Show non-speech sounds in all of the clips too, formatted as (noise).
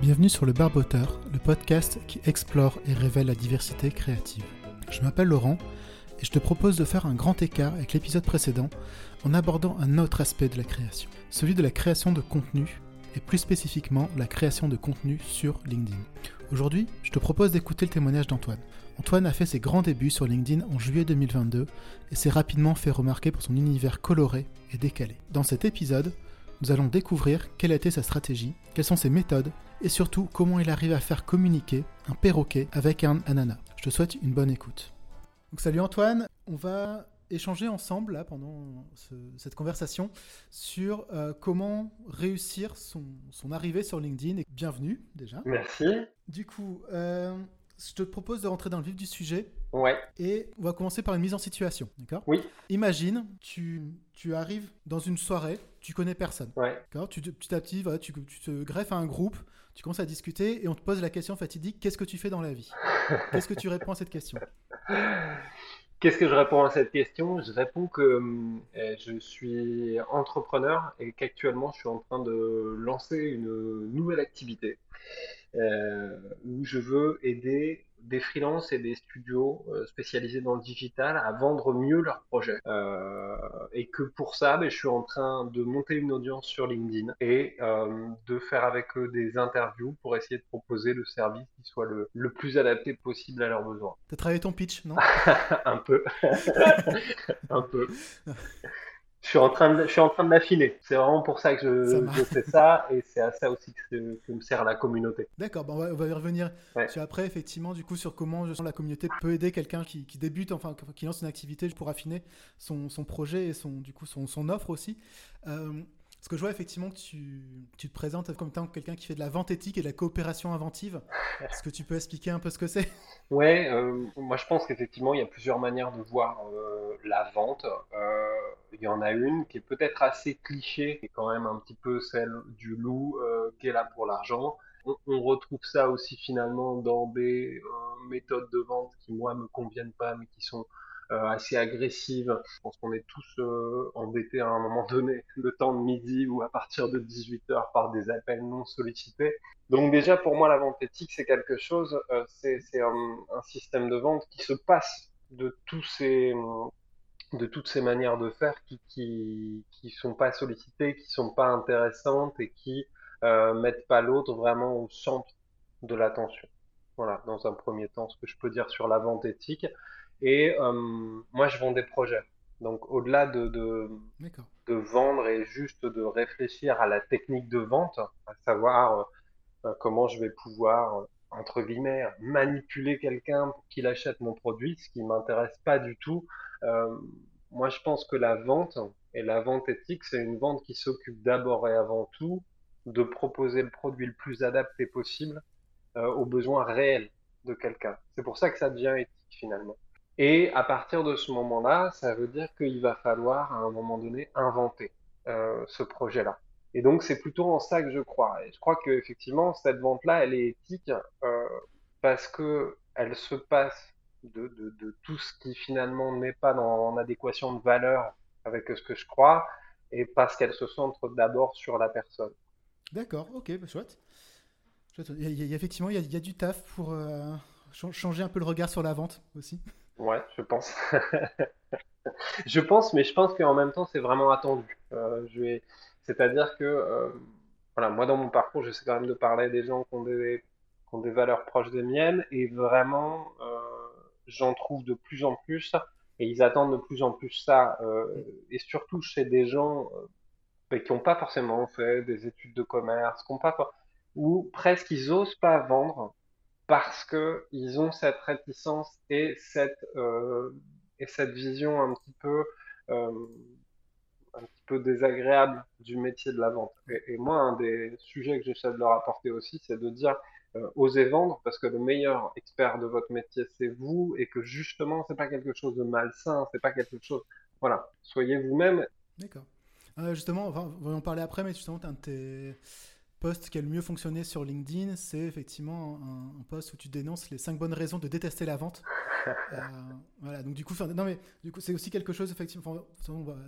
Bienvenue sur le Barboteur, le podcast qui explore et révèle la diversité créative. Je m'appelle Laurent et je te propose de faire un grand écart avec l'épisode précédent en abordant un autre aspect de la création, celui de la création de contenu et plus spécifiquement la création de contenu sur LinkedIn. Aujourd'hui, je te propose d'écouter le témoignage d'Antoine. Antoine a fait ses grands débuts sur LinkedIn en juillet 2022 et s'est rapidement fait remarquer pour son univers coloré et décalé. Dans cet épisode, nous allons découvrir quelle a été sa stratégie, quelles sont ses méthodes et surtout comment il arrive à faire communiquer un perroquet avec un ananas. Je te souhaite une bonne écoute. Donc, salut Antoine, on va échanger ensemble là, pendant cette conversation sur euh, comment réussir son, arrivée sur LinkedIn. Et bienvenue déjà. Merci. Du coup, euh, je te propose de rentrer dans le vif du sujet. Ouais. Et on va commencer par une mise en situation, d'accord? Oui. Imagine, tu, tu arrives dans une soirée, tu connais personne. Ouais. D'accord? Tu, petit à petit, tu, tu, te greffes à un groupe, tu commences à discuter et on te pose la question fatidique qu'est-ce que tu fais dans la vie? Qu'est-ce que tu réponds à cette question? Qu'est-ce que je réponds à cette question? Je réponds que euh, je suis entrepreneur et qu'actuellement je suis en train de lancer une nouvelle activité euh, où je veux aider des freelances et des studios euh, spécialisés dans le digital à vendre mieux leurs projets. Euh, et que pour ça, ben, je suis en train de monter une audience sur LinkedIn et euh, de faire avec eux des interviews pour essayer de proposer le service qui soit le, le plus adapté possible à leurs besoins. T'as travaillé ton pitch, non? (laughs) Un peu. (laughs) Un peu. (laughs) Je suis en train de, je suis en train de l'affiner. C'est vraiment pour ça que je, je fais ça et c'est à ça aussi que, que me sert la communauté. D'accord, on, va, on, va, y revenir après, effectivement, du coup, sur comment la communauté peut aider quelqu'un qui, qui, débute, enfin, qui lance une activité pour affiner son, son projet et son, du coup, son, son offre aussi. Euh, parce que je vois effectivement que tu, tu te présentes comme étant quelqu'un qui fait de la vente éthique et de la coopération inventive. (laughs) Est-ce que tu peux expliquer un peu ce que c'est? Ouais, euh, moi je pense qu'effectivement il y a plusieurs manières de voir euh, la vente. Euh, il y en a une qui est peut-être assez cliché, qui est quand même un petit peu celle du loup qui est là pour l'argent. On, on, retrouve ça aussi finalement dans des méthodes de vente qui moi me conviennent pas, mais qui sont assez agressive. Je pense qu'on est tous euh, embêtés à un moment donné, (laughs) le temps de midi ou à partir de 18 heures par des appels non sollicités. Donc déjà pour moi la vente éthique c'est quelque chose, euh, c'est un, un, système de vente qui se passe de tous ces de toutes ces manières de faire qui qui qui sont pas sollicitées, qui sont pas intéressantes et qui euh, mettent pas l'autre vraiment au centre de l'attention. Voilà, dans un premier temps, ce que je peux dire sur la vente éthique. Et euh, moi, je vends des projets. Donc, au-delà de, de, de, vendre et juste de réfléchir à la technique de vente, à savoir euh, euh, comment je vais pouvoir, entre guillemets, manipuler quelqu'un pour qu'il achète mon produit, ce qui m'intéresse pas du tout. Euh, moi, je pense que la vente et la vente éthique, c'est une vente qui s'occupe d'abord et avant tout de proposer le produit le plus adapté possible euh, aux besoins réels de quelqu'un. C'est pour ça que ça devient éthique finalement. Et à partir de ce moment-là, ça veut dire qu'il va falloir à un moment donné inventer euh, ce projet-là. Et donc c'est plutôt en ça que je crois. Et je crois que effectivement cette vente-là, elle est éthique euh, parce que elle se passe de, tout ce qui finalement n'est pas dans, en adéquation de valeur avec ce que je crois, et parce qu'elle se centre d'abord sur la personne. D'accord, ok, bah, chouette. Il y a, effectivement, il y, a, il y, a, du taf pour euh, changer un peu le regard sur la vente aussi. Ouais, je pense. (laughs) je pense, mais je pense qu'en même temps, c'est vraiment attendu. Euh. C'est-à-dire que, euh, voilà, moi dans mon parcours, j'essaie quand même de parler des gens qui ont des, valeurs proches des miennes, et vraiment, euh, j'en trouve de plus en plus, et ils attendent de plus en plus ça, et surtout chez des gens euh, qui n'ont pas forcément fait des études de commerce, qui ont pas, ou presque ils osent pas vendre parce que ils ont cette réticence et cette euh, et cette vision un petit peu euh, un petit peu désagréable du métier de la vente. Et, moi, un des sujets que j'essaie de leur apporter aussi, c'est de dire euh, osez vendre parce que le meilleur expert de votre métier c'est vous et que justement c'est pas quelque chose de malsain, c'est pas quelque chose. Voilà, soyez vous-même. D'accord. Justement, on va en parler après, mais justement, un de tes post qui a le mieux fonctionné sur LinkedIn, c'est effectivement un, un, post où tu dénonces les 5 bonnes raisons de détester la vente. (laughs) euh, voilà, donc du coup, non mais du coup, c'est aussi quelque chose effectivement,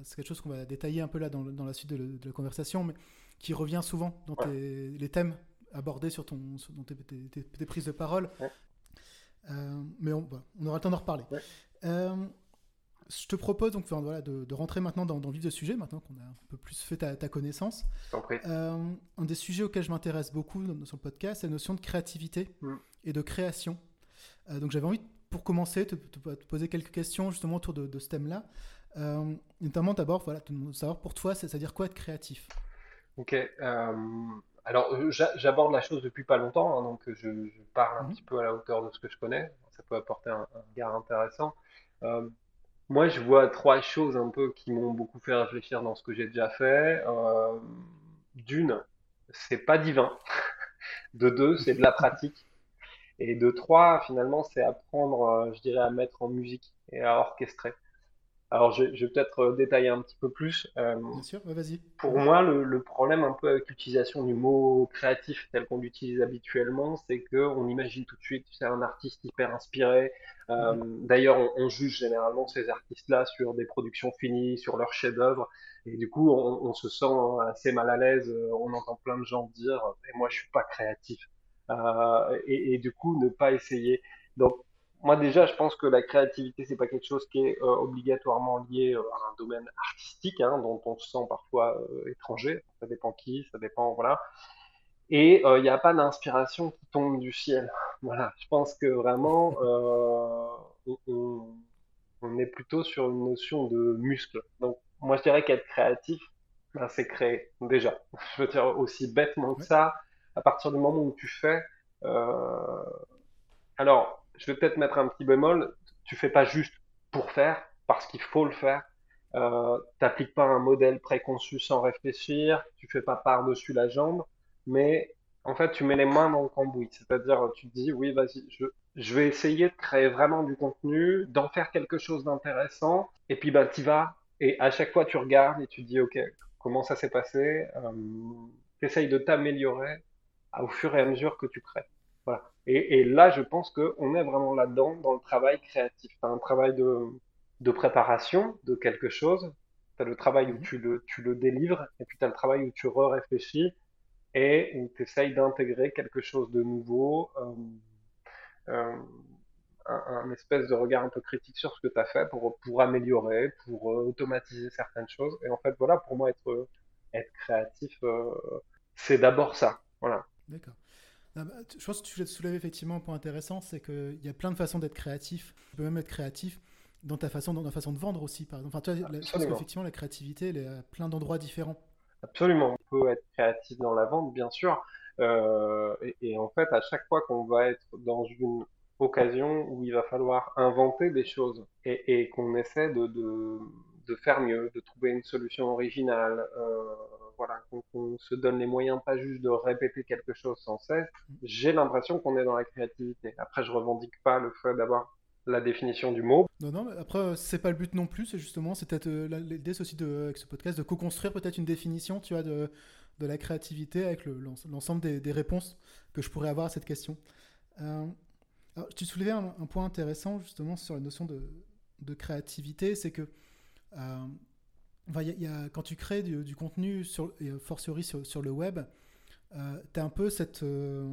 c'est quelque chose qu'on va détailler un peu là dans, dans la suite de, de, la conversation, mais qui revient souvent dans tes, les thèmes aborder sur, ton, dans tes, prises de parole. mais on, on, aura le temps d'en reparler. Je te propose donc voilà, de, rentrer maintenant dans, dans, le vif du sujet, maintenant qu'on a un peu plus fait ta, connaissance. un des sujets auxquels je m'intéresse beaucoup dans, sur le podcast, c'est la notion de créativité mm. et de création. donc j'avais envie, pour commencer, de te, poser quelques questions justement autour de, de ce thème-là. Euh, notamment d'abord, voilà, savoir pour toi, c'est-à-dire quoi être créatif? Ok. Euh, alors, euh, j'aborde la chose depuis pas longtemps, hein, donc je, parle un mhm. petit peu à la hauteur de ce que je connais. Ça peut apporter un, regard intéressant. Moi, je vois trois choses un peu qui m'ont beaucoup fait réfléchir dans ce que j'ai déjà fait. D'une, c'est pas divin. (laughs) De deux, c'est de la pratique. Et de trois, finalement, c'est apprendre, je dirais, à mettre en musique et à orchestrer. Alors, je, vais peut-être euh, détailler un petit peu plus. Euh, Bien sûr, vas-y. Pour moi, le, problème un peu avec l'utilisation du mot créatif tel qu'on l'utilise habituellement, c'est qu'on imagine tout de suite, c'est un artiste hyper inspiré. Euh, d'ailleurs, on, juge généralement ces artistes-là sur des productions finies, sur leurs chefs-d'œuvre. Et du coup, on, se sent assez mal à l'aise. On entend plein de gens dire "Mais moi, je suis pas créatif." et, et, du coup, ne pas essayer. Donc, moi déjà, je pense que la créativité, c'est pas quelque chose qui est euh, obligatoirement lié euh, à un domaine artistique, hein, dont on se sent parfois euh, étranger. Ça dépend qui, ça dépend, voilà. Et il n'y a pas d'inspiration qui tombe du ciel. (laughs) Voilà, je pense que vraiment, on, on, est plutôt sur une notion de muscle. Donc, moi, je dirais qu'être créatif, ben, c'est créer déjà. (laughs) Je veux dire aussi bêtement que ça. À partir du moment où tu fais, alors je vais peut-être mettre un petit bémol. Tu fais pas juste pour faire, parce qu'il faut le faire. Euh, T'appliques pas un modèle préconçu sans réfléchir. Tu fais pas par-dessus la jambe, mais en fait, tu mets les mains dans le cambouis. C'est-à-dire, tu te dis, oui, vas-y, je, vais essayer de créer vraiment du contenu, d'en faire quelque chose d'intéressant. Et puis, ben, tu vas. Et à chaque fois, tu regardes et tu dis, OK, comment ça s'est passé? Euh, Tu essayes de t'améliorer au fur et à mesure que tu crées. Voilà. Et, et, là, je pense qu'on est vraiment là-dedans, dans le travail créatif. Tu un travail de, de, préparation de quelque chose, tu as le travail où mhm. tu le, tu le délivres, et puis tu as le travail où tu re-réfléchis et où tu essayes d'intégrer quelque chose de nouveau, euh, euh, un, un, espèce de regard un peu critique sur ce que tu as fait pour, pour améliorer, pour euh, automatiser certaines choses. Et en fait, voilà, pour moi, être, être créatif, c'est d'abord ça. Voilà. D'accord. Bah, je pense que tu soulèves effectivement un point intéressant, c'est qu'il y a plein de façons d'être créatif. Tu peux même être créatif dans ta façon, dans ta façon de vendre aussi, par exemple. Enfin, tu vois, je pense qu'effectivement, la créativité, elle est à plein d'endroits différents. Absolument. On peut être créatif dans la vente, bien sûr. Euh, et, en fait, à chaque fois qu'on va être dans une occasion où il va falloir inventer des choses et, et qu'on essaie de, de, de, faire mieux, de trouver une solution originale, euh, qu'on se donne les moyens pas juste de répéter quelque chose sans cesse, j'ai l'impression qu'on est dans la créativité. Après, je revendique pas le fait d'avoir la définition du mot. Non, non, mais après, c'est pas le but non plus, c'est justement, c'est peut-être euh, l'idée aussi avec ce podcast de co-construire peut-être une définition, tu vois, de, de la créativité avec l'ensemble des, réponses que je pourrais avoir à cette question. Euh, tu soulevais un, point intéressant justement sur la notion de, de créativité, c'est que euh, y a, quand tu crées du, contenu, sur, et fortiori sur, sur le web, euh, tu as un peu cette, euh,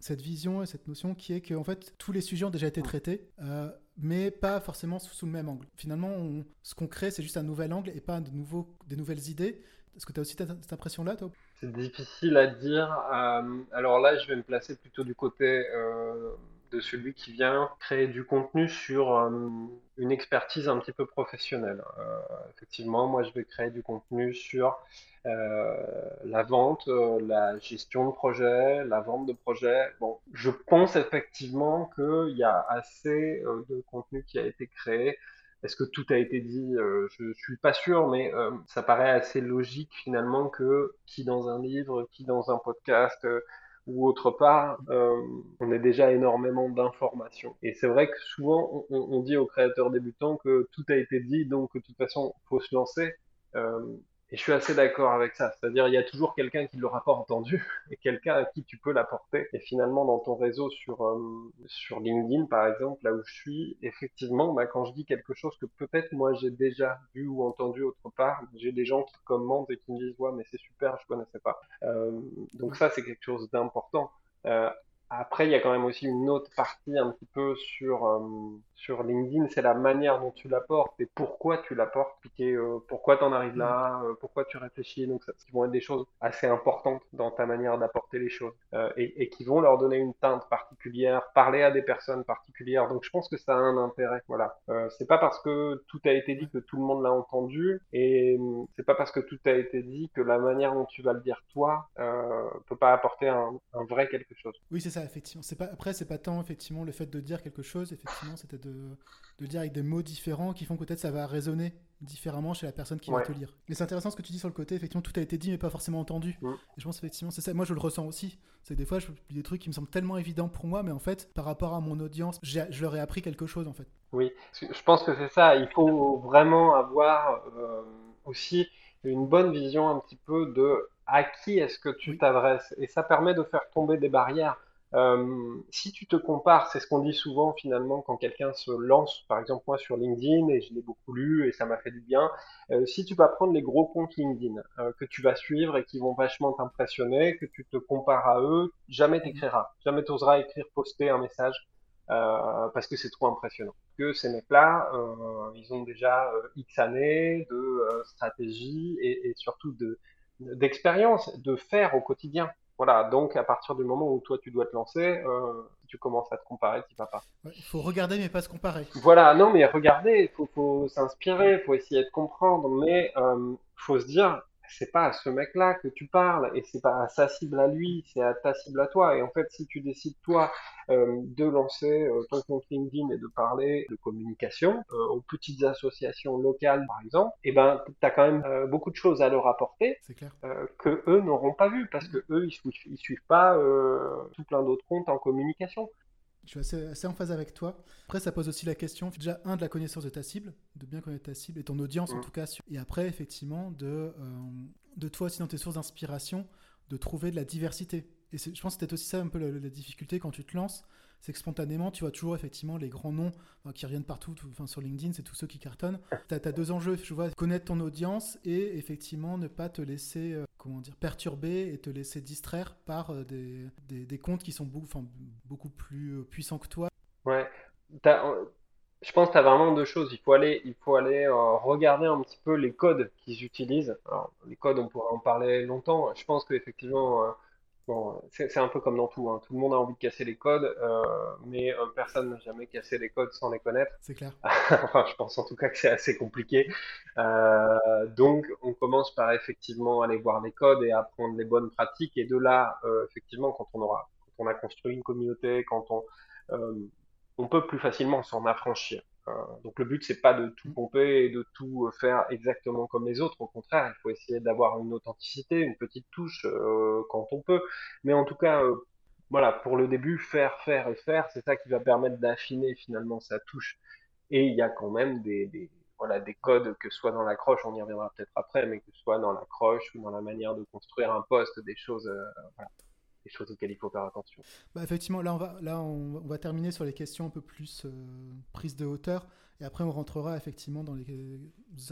cette vision et cette notion qui est que en fait, tous les sujets ont déjà été traités, euh, mais pas forcément sous, le même angle. Finalement, ce qu'on crée, c'est juste un nouvel angle et pas de des nouvelles idées. Est-ce que tu as aussi cette impression-là, toi? C'est difficile à dire. alors là, je vais me placer plutôt du côté de celui qui vient créer du contenu sur euh, une expertise un petit peu professionnelle. Euh, effectivement, moi, je vais créer du contenu sur euh, la vente, la gestion de projet, la vente de projet. Bon, je pense effectivement qu'il y a assez de contenu qui a été créé. Est-ce que tout a été dit? Je suis pas sûr, mais ça paraît assez logique finalement que qui dans un livre, qui dans un podcast, ou autre part, euh, on a déjà énormément d'informations. Et c'est vrai que souvent, on, on, dit aux créateurs débutants que tout a été dit, donc de toute façon, faut se lancer. Euh, Et je suis assez d'accord avec ça. C'est-à-dire, il y a toujours quelqu'un qui ne l'aura pas entendu (laughs) et quelqu'un à qui tu peux l'apporter. Et finalement, dans ton réseau sur, euh, sur LinkedIn, par exemple, là où je suis, effectivement, bah, quand je dis quelque chose que peut-être moi j'ai déjà vu ou entendu autre part, j'ai des gens qui commentent et qui me disent, ouais, mais c'est super, je connaissais pas. Euh, donc ça, c'est quelque chose d'important. Euh, après, il y a quand même aussi une autre partie un petit peu sur, euh, sur LinkedIn, c'est la manière dont tu l'apportes et pourquoi tu l'apportes, euh, pourquoi tu en arrives là, euh, pourquoi tu réfléchis. Donc, ça, qui vont être des choses assez importantes dans ta manière d'apporter les choses euh, et, qui vont leur donner une teinte particulière, parler à des personnes particulières. Donc, je pense que ça a un intérêt. Voilà. Euh, c'est pas parce que tout a été dit que tout le monde l'a entendu et c'est pas parce que tout a été dit que la manière dont tu vas le dire toi peut pas apporter un, vrai quelque chose. Oui, c'est ça, effectivement. C'est pas après, c'est pas tant effectivement le fait de dire quelque chose. Effectivement, c'était de dire avec des mots différents qui font que peut-être ça va résonner différemment chez la personne qui Ouais. va te lire. Mais c'est intéressant ce que tu dis sur le côté, effectivement, tout a été dit mais pas forcément entendu. Mm. Et je pense effectivement, c'est ça. Moi, je le ressens aussi. C'est que des fois, je publie des trucs qui me semblent tellement évidents pour moi, mais en fait, par rapport à mon audience, je leur ai appris quelque chose en fait. Oui, je pense que c'est ça. Il faut vraiment avoir euh, aussi une bonne vision un petit peu de à qui est-ce que tu Oui, t'adresses. Et ça permet de faire tomber des barrières. Euh, si tu te compares, c'est ce qu'on dit souvent finalement quand quelqu'un se lance, par exemple moi sur LinkedIn, et je l'ai beaucoup lu et ça m'a fait du bien. Euh, si tu vas prendre les gros comptes LinkedIn euh, que tu vas suivre et qui vont vachement t'impressionner, que tu te compares à eux, jamais t'écriras, jamais t'oseras écrire, poster un message parce que c'est trop impressionnant. Que ces mecs-là, ils ont déjà X années de stratégie et, et surtout de d'expérience, de faire au quotidien. Voilà, donc à partir du moment où toi tu dois te lancer, euh, tu commences à te comparer, tu vas pas. Ouais, il faut regarder mais pas se comparer. Voilà, non mais regardez, il faut, faut s'inspirer, faut essayer de comprendre, mais euh, faut se dire, c'est pas à ce mec-là que tu parles, et c'est pas à sa cible à lui, c'est à ta cible à toi. Et en fait, si tu décides toi euh, de lancer euh, ton compte LinkedIn et de parler de communication euh, aux petites associations locales, par exemple, eh ben, t'as quand même beaucoup de choses à leur apporter clair. que eux n'auront pas vu parce que eux ils suivent, ils suivent pas tout plein d'autres comptes en communication. Je suis assez, assez en phase avec toi. Après, ça pose aussi la question, déjà, un, de la connaissance de ta cible, de bien connaître ta cible et ton audience en Mm. tout cas. Et après, effectivement, de, euh, de toi aussi dans tes sources d'inspiration, de trouver de la diversité. Et je pense que c'est aussi ça un peu la, la difficulté quand tu te lances, c'est que spontanément, tu vois toujours effectivement les grands noms qui reviennent partout, tout- enfin, sur LinkedIn, c'est tous ceux qui cartonnent. (laughs) Tu as, deux enjeux, je vois, connaître ton audience et effectivement ne pas te laisser, euh, comment dire, perturber et te laisser distraire par euh, des, des, des comptes qui sont beaucoup, beaucoup plus euh, puissants que toi. Ouais, je pense que tu as vraiment deux choses. Il faut aller, il faut aller regarder un petit peu les codes qu'ils utilisent. Alors, les codes, on pourrait en parler longtemps. Je pense qu'effectivement, bon, c'est un peu comme dans tout, hein. Tout le monde a envie de casser les codes, euh, mais euh, personne n'a jamais cassé les codes sans les connaître. C'est clair. (laughs) Enfin, je pense en tout cas que c'est assez compliqué. Euh, donc, on commence par effectivement aller voir les codes et apprendre les bonnes pratiques. Et de là, euh, effectivement, quand on aura, quand on a construit une communauté, quand on, euh, on peut plus facilement s'en affranchir. Euh, donc, le but, c'est pas de tout pomper et de tout faire exactement comme les autres. Au contraire, il faut essayer d'avoir une authenticité, une petite touche euh, quand on peut. Mais en tout cas, euh, voilà, pour le début, faire, faire et faire, c'est ça qui va permettre d'affiner finalement sa touche. Et il y a quand même des, voilà, des codes, que ce soit dans l'accroche, on y reviendra peut-être après, mais que ce soit dans l'accroche ou dans la manière de construire un poste, des choses, euh, des choses auxquelles il faut faire attention. Bah, effectivement, là, on va, là on, on va terminer sur les questions un peu plus euh, prises de hauteur. Et après, on rentrera effectivement dans les euh,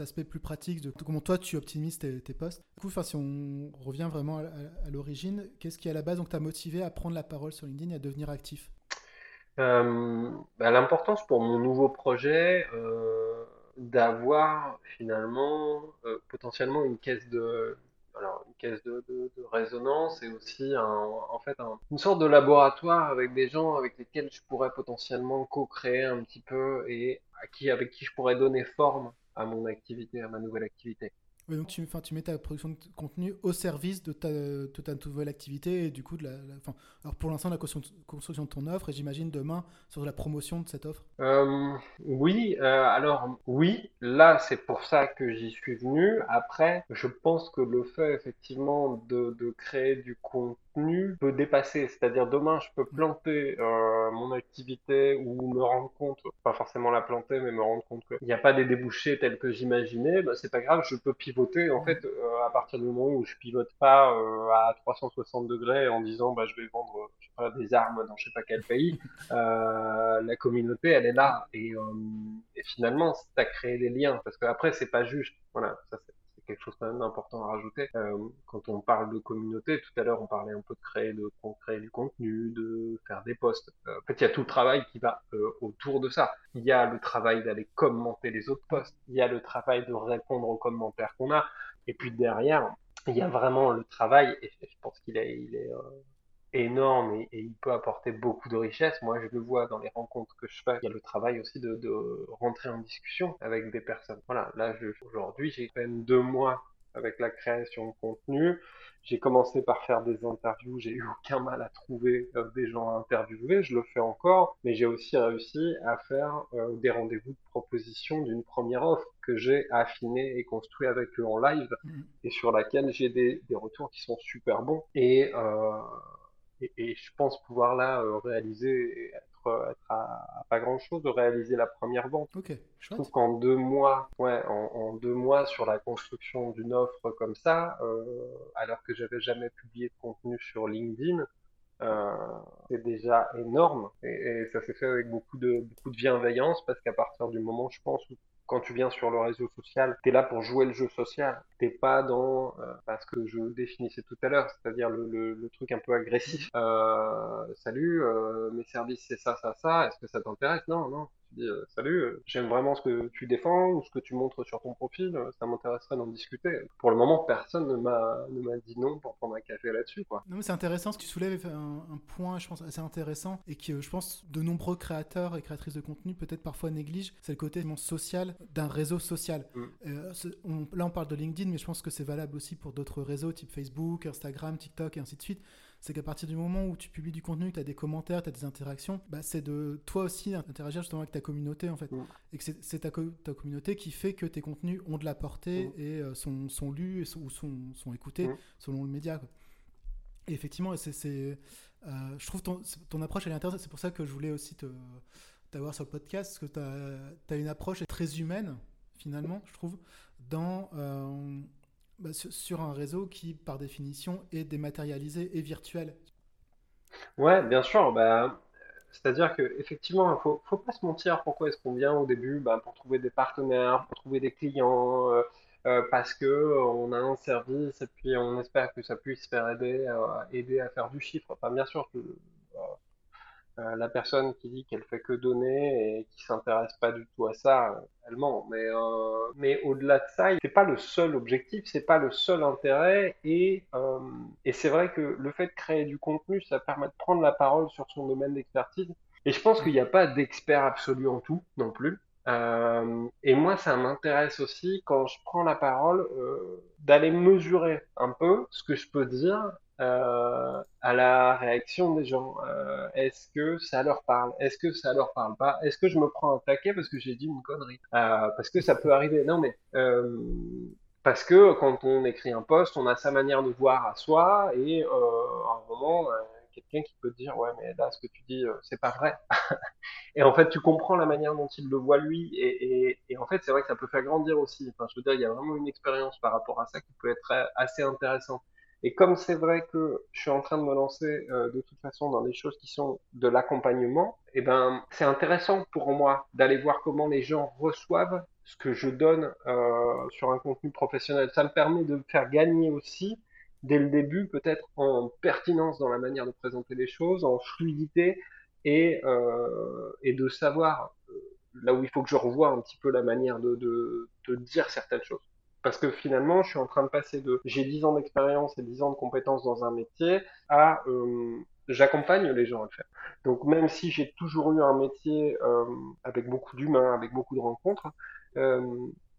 aspects plus pratiques de comment toi tu optimises tes, tes posts. Du coup, si on revient vraiment à, à- à l'origine, qu'est-ce qui à la base t'a motivé à prendre la parole sur LinkedIn et à devenir actif? Euh, bah, l'importance pour mon nouveau projet, euh, d'avoir finalement euh, potentiellement une caisse de alors une caisse de, de, résonance et aussi en fait un- une sorte de laboratoire avec des gens avec lesquels je pourrais potentiellement co-créer un petit peu et à qui avec qui je pourrais donner forme à mon activité, à ma nouvelle activité. Donc tu, tu mets ta production de contenu au service de ta, de ta nouvelle activité et du coup de la, enfin, alors pour l'instant la construction construction de ton offre et j'imagine demain sur la promotion de cette offre. Euh, oui, euh, alors oui, là c'est pour ça que j'y suis venu. Après, je pense que le fait effectivement de, de créer du contenu peut dépasser. C'est-à-dire demain, je peux planter euh, mon activité ou me rendre compte, pas forcément la planter, mais me rendre compte qu'il n'y a pas des débouchés tels que j'imaginais. Bah, c'est pas grave, je peux pivoter. En fait, euh, à partir du moment où je pivote pas euh, à 360 degrés en disant bah, je vais vendre je sais pas, des armes dans je sais pas quel pays, la communauté, elle est là. Et, et finalement, ça crée des liens. Parce qu'après, c'est pas juste. Voilà, ça c'est quelque chose d'important à rajouter. Euh, quand on parle de communauté, tout à l'heure on parlait un peu de créer, de créer du contenu, de faire des posts. Euh, en fait, il y a tout le travail qui va euh, autour de ça. Il y a le travail d'aller commenter les autres posts. Il y a le travail de répondre aux commentaires qu'on a. Et puis derrière, il y a vraiment le travail. Et je pense qu'il est, il est énorme et, il peut apporter beaucoup de richesse. Moi, je le vois dans les rencontres que je fais. Il y a le travail aussi de, de rentrer en discussion avec des personnes. Voilà, là, aujourd'hui, j'ai peine deux mois avec la création de contenu. J'ai commencé par faire des interviews, j'ai eu aucun mal à trouver euh, des gens à interviewer, je le fais encore, mais j'ai aussi réussi à faire euh, des rendez-vous de proposition d'une première offre que j'ai affiné et construit avec eux en live mmh. et sur laquelle j'ai des, des, retours qui sont super bons. Et euh, et, je pense pouvoir là euh, réaliser, être, être à, pas grand chose, de réaliser la première vente. Ok, je trouve qu'en deux mois, ouais, en, deux mois sur la construction d'une offre comme ça, euh, alors que j'avais jamais publié de contenu sur LinkedIn, euh, c'est déjà énorme et, et ça s'est fait avec beaucoup de beaucoup de bienveillance parce qu'à partir du moment, je pense, où quand tu viens sur le réseau social, tu es là pour jouer le jeu social. T'es pas dans euh, ce que je définissais tout à l'heure, c'est-à-dire le, truc un peu agressif. Euh, salut, euh, mes services c'est ça, ça, ça. Est-ce que ça t'intéresse? Non, non. Euh, salut, euh, j'aime vraiment ce que tu défends ou ce que tu montres sur ton profil. ça m'intéresserait d'en discuter. Pour le moment, personne ne m'a dit non pour prendre un café là-dessus, quoi. Non, mais c'est intéressant ce que tu soulèves un, un, point, je pense assez intéressant et que je pense de nombreux créateurs et créatrices de contenu peut-être parfois négligent, c'est le côté social d'un réseau social. Mm. Euh, là, on parle de LinkedIn, mais je pense que c'est valable aussi pour d'autres réseaux type Facebook, Instagram, TikTok et ainsi de suite. C'est qu'à partir du moment où tu publies du contenu, tu as des commentaires, tu as des interactions, bah, c'est de toi aussi interagir justement avec ta communauté en fait. Mm. Et que c'est ta, ta, communauté qui fait que tes contenus ont de la portée mm. et euh, sont, sont, lus et sont, ou sont, sont écoutés selon le média. Et effectivement, c'est, euh, je trouve ton, ton approche elle est intéressante. C'est pour ça que je voulais aussi te d'avoir sur le podcast, parce que tu as, une approche très humaine, finalement, je trouve, dans, euh, bah, sur un réseau qui, par définition, est dématérialisé et virtuel. Ouais, bien sûr. Bah, c'est-à-dire qu'effectivement, il ne faut, pas se mentir. Pourquoi est-ce qu'on vient au début bah, Pour trouver des partenaires, pour trouver des clients, euh, euh, parce que on a un service et puis on espère que ça puisse faire aider, aider à faire du chiffre. Bien sûr, euh, la personne qui dit qu'elle fait que donner et qui s'intéresse pas du tout à ça, euh, elle ment. Mais, euh, mais au-delà de ça, c'est pas le seul objectif, c'est pas le seul intérêt. Et, et c'est vrai que le fait de créer du contenu, ça permet de prendre la parole sur son domaine d'expertise. Et je pense qu'il n'y a pas d'expert absolu en tout non plus. Euh, et moi, ça m'intéresse aussi quand je prends la parole euh, d'aller mesurer un peu ce que je peux dire euh, à la réaction des gens. Euh, est-ce que ça leur parle? Est-ce que ça leur parle pas? Est-ce que je me prends un taquet parce que j'ai dit une connerie? Euh, Parce que ça peut arriver. Non, mais parce que quand on écrit un post, on a sa manière de voir à soi et à un moment quelqu'un qui peut te dire ouais mais là ce que tu dis c'est pas vrai. (laughs) Et en fait tu comprends la manière dont il le voit lui. Et, et, et en fait c'est vrai que ça peut faire grandir aussi. Enfin je veux dire il y a vraiment une expérience par rapport à ça qui peut être assez intéressante et comme c'est vrai que je suis en train de me lancer euh, de toute façon dans des choses qui sont de l'accompagnement, eh ben c'est intéressant pour moi d'aller voir comment les gens reçoivent ce que je donne euh, sur un contenu professionnel. Ça me permet de faire gagner aussi dès le début peut-être en pertinence dans la manière de présenter les choses, en fluidité et, euh, et de savoir là où il faut que je revoie un petit peu la manière de dire certaines choses. Parce que finalement, je suis en train de passer de j'ai 10 ans d'expérience et 10 ans de compétences dans un métier à euh, j'accompagne les gens à le faire. Donc même si j'ai toujours eu un métier euh, avec beaucoup d'humains, avec beaucoup de rencontres, euh,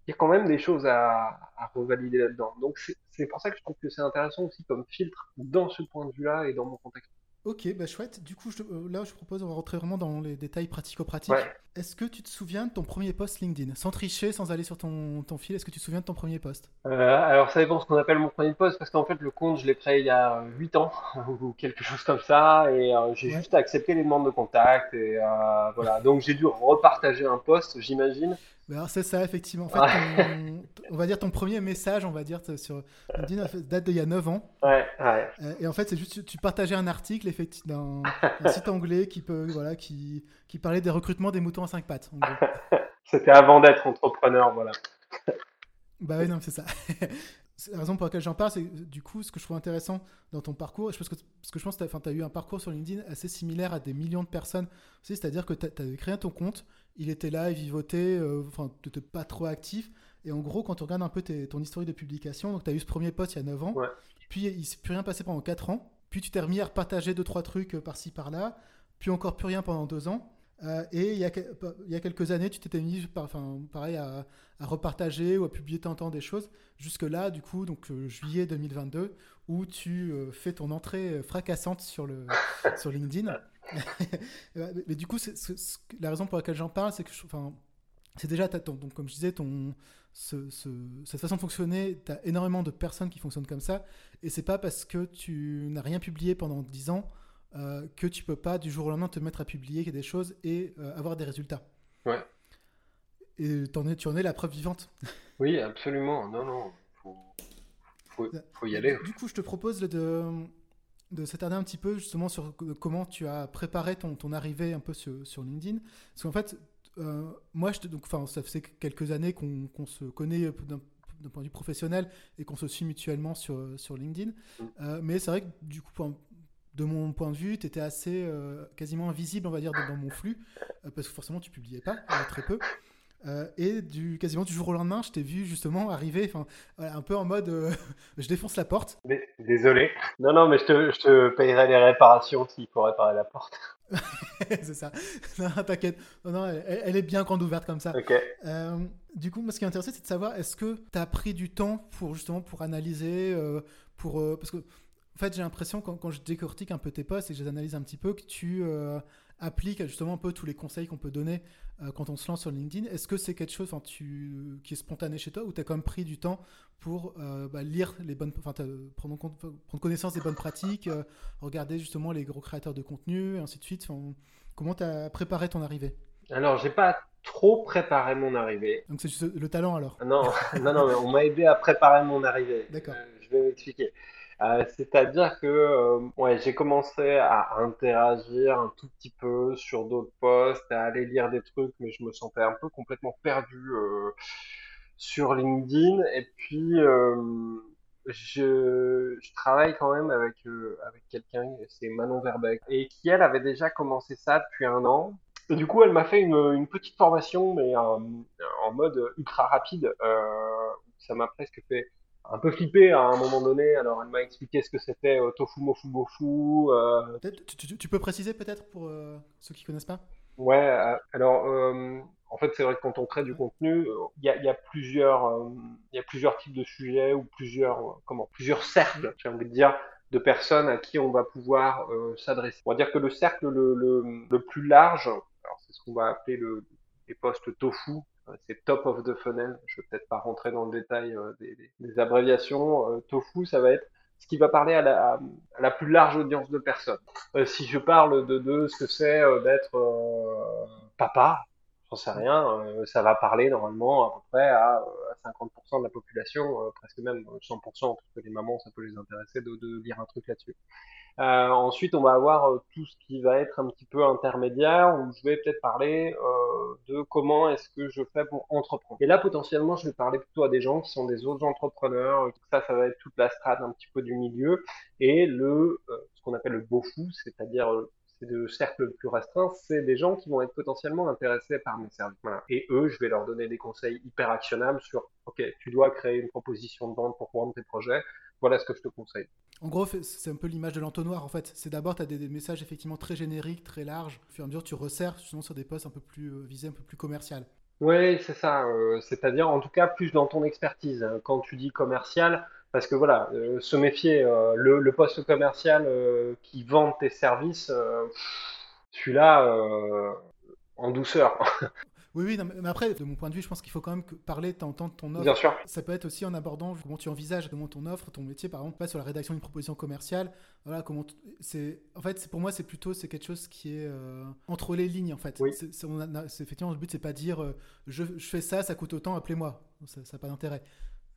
il y a quand même des choses à, à revalider là-dedans. Donc c'est pour ça que je trouve que c'est intéressant aussi comme filtre dans ce point de vue-là et dans mon contexte. Ok, bah chouette. Du coup, je, là, je propose, on va rentrer vraiment dans les détails pratico-pratiques. Est-ce que tu te souviens de ton premier post LinkedIn? Sans tricher, sans aller sur ton, ton fil, est-ce que tu te souviens de ton premier post? Euh, Alors ça dépend ce qu'on appelle mon premier post, parce qu'en fait le compte je l'ai créé il y a 8 ans, (laughs) ou quelque chose comme ça, et euh, j'ai juste accepté les demandes de contact, et euh, voilà. Donc j'ai dû repartager un post, j'imagine. Alors c'est ça, effectivement. En fait, on va dire ton premier message, on va dire, sur LinkedIn, date d'il y a 9 ans. Ouais, ouais. Et en fait, c'est juste, tu partageais un article d'un site anglais qui, peut, voilà, qui, qui parlait des recrutements des moutons 5 pattes. (laughs) C'était avant d'être entrepreneur, voilà. bah oui, non, c'est ça. (laughs) la raison pour laquelle j'en parle, c'est du coup, ce que je trouve intéressant dans ton parcours, je pense que, parce que je pense que tu as, eu un parcours sur LinkedIn assez similaire à des millions de personnes. C'est-à-dire que tu as, créé ton compte, il était là, il vivotait, euh, enfin, tu n'étais pas trop actif. Et en gros, quand tu regardes un peu ton historique de publication, donc tu as eu ce premier post il y a 9 ans, puis il ne s'est plus rien passé pendant 4 ans, puis tu t'es remis à repartager 2-3 trucs euh, par-ci par-là, puis encore plus rien pendant 2 ans. Euh, et il y, a, il y, a, quelques années, tu t'étais mis, enfin, pareil, à, repartager ou à publier tant temps des choses. Jusque là, du coup, donc euh, juillet 2022, où tu euh, fais ton entrée fracassante sur (laughs) LinkedIn. (laughs) mais, du coup, la raison pour laquelle j'en parle, c'est que, c'est déjà donc comme je disais, ton ce, cette façon de fonctionner, tu as énormément de personnes qui fonctionnent comme ça, et c'est pas parce que tu n'as rien publié pendant 10 ans euh, que tu peux pas du jour au lendemain te mettre à publier des choses et euh, avoir des résultats. Ouais. Et en es, tu en es la preuve vivante. (laughs) Oui, absolument. Non, non, faut, faut, faut y aller. Du coup, je te propose de, de s'attarder un petit peu justement sur comment tu as préparé ton, ton arrivée un peu sur, sur LinkedIn. Parce qu'en fait, euh, moi, je donc, ça fait quelques années qu'on se connaît d'un point de vue professionnel et qu'on se suit mutuellement sur, sur LinkedIn. Mm. mais c'est vrai que du coup, de mon point de vue, tu étais assez euh, quasiment invisible, on va dire, dans mon flux, euh, parce que forcément, tu publiais pas, très peu. Euh, et du, quasiment du jour au lendemain, je t'ai vu justement arriver, un peu en mode (laughs) je défonce la porte. Désolé. Non, non, mais je te, je te payerai les réparations s'il faut réparer la porte. (laughs) (laughs) c'est ça. Non, t'inquiète. Non, elle, est bien grande ouverte comme ça. Ok. du coup, moi, ce qui est intéressant, c'est de savoir est-ce que tu as pris du temps pour justement pour analyser, pour parce que en fait, j'ai l'impression, quand, quand, je décortique un peu tes posts et que je les analyse un petit peu, que tu euh, appliques justement un peu tous les conseils qu'on peut donner euh, quand on se lance sur LinkedIn. Est-ce que c'est quelque chose tu, qui est spontané chez toi ou tu as quand même pris du temps pour euh, bah, lire les bonnes, enfin, prendre, prendre, connaissance des bonnes pratiques, regarder justement les gros créateurs de contenu et ainsi de suite? Comment tu as préparé ton arrivée? Alors, j'ai pas trop préparé mon arrivée. Donc, c'est juste le talent alors Non, (laughs) non, non, on m'a aidé à préparer mon arrivée. D'accord. je vais m'expliquer. Euh, c'est-à-dire que euh, ouais, j'ai commencé à interagir un tout petit peu sur d'autres posts, à aller lire des trucs, mais je me sentais un peu complètement perdu euh, sur LinkedIn. Et puis, je, travaille quand même avec, avec quelqu'un, c'est Manon Verbeck, et qui, elle, avait déjà commencé ça depuis un an. Et du coup, elle m'a fait une, petite formation, mais en mode ultra rapide. ça m'a presque fait un peu flippé à un moment donné. Alors, elle m'a expliqué ce que c'était euh, tofu, mofu, bofu. Euh... Tu, peux préciser peut-être pour euh, ceux qui connaissent pas? Ouais, euh, alors en fait, c'est vrai que quand on crée du contenu, il y a, y, a plusieurs, il y a plusieurs types de sujets ou plusieurs, comment, plusieurs cercles, j'ai envie de dire, de personnes à qui on va pouvoir s'adresser. On va dire que le cercle le, le, le plus large, alors c'est ce qu'on va appeler le, les postes tofu, c'est top of the funnel. Je vais peut-être pas rentrer dans le détail euh, des, abréviations. Euh, tofu, ça va être ce qui va parler à la, plus large audience de personnes. Euh, si je parle de, de ce que c'est d'être papa, j'en sais rien, ça va parler normalement à peu près à, 50% de la population, presque même 100%, parce que les mamans, ça peut les intéresser de, de lire un truc là-dessus. Euh, ensuite, on va avoir euh, tout ce qui va être un petit peu intermédiaire, où je vais peut-être parler euh, de comment est-ce que je fais pour entreprendre. Et là, potentiellement, je vais parler plutôt à des gens qui sont des autres entrepreneurs. Ça, ça va être toute la strate un petit peu du milieu. Et le, ce qu'on appelle le beau fou, c'est-à-dire c'est le cercle le plus restreint, c'est des gens qui vont être potentiellement intéressés par mes services. Voilà. Et eux, je vais leur donner des conseils hyper actionnables sur, OK, tu dois créer une proposition de vente pour vendre tes projets. Voilà ce que je te conseille. En gros, c'est un peu l'image de l'entonnoir en fait. C'est d'abord, tu as des, messages effectivement très génériques, très larges. Au fur et à mesure, tu resserres justement sur des postes un peu plus euh, visés, un peu plus commercial. Oui, c'est ça. Euh, c'est-à-dire, en tout cas, plus dans ton expertise. Quand tu dis commercial, parce que voilà, euh, se méfier, le, le, poste commercial qui vend tes services, celui-là, en douceur. (laughs) Oui, oui, mais après, de mon point de vue, je pense qu'il faut quand même parler de ton offre. Bien sûr. Ça peut être aussi en abordant comment tu envisages comment ton offre, ton métier, par exemple, pas sur la rédaction d'une proposition commerciale. Voilà, comment c'est. En fait, pour moi, c'est plutôt c'est quelque chose qui est euh, entre les lignes, en fait. Oui. C'est, effectivement, le but, c'est pas dire euh, je, fais ça, ça coûte autant, appelez-moi. Ça n'a pas d'intérêt.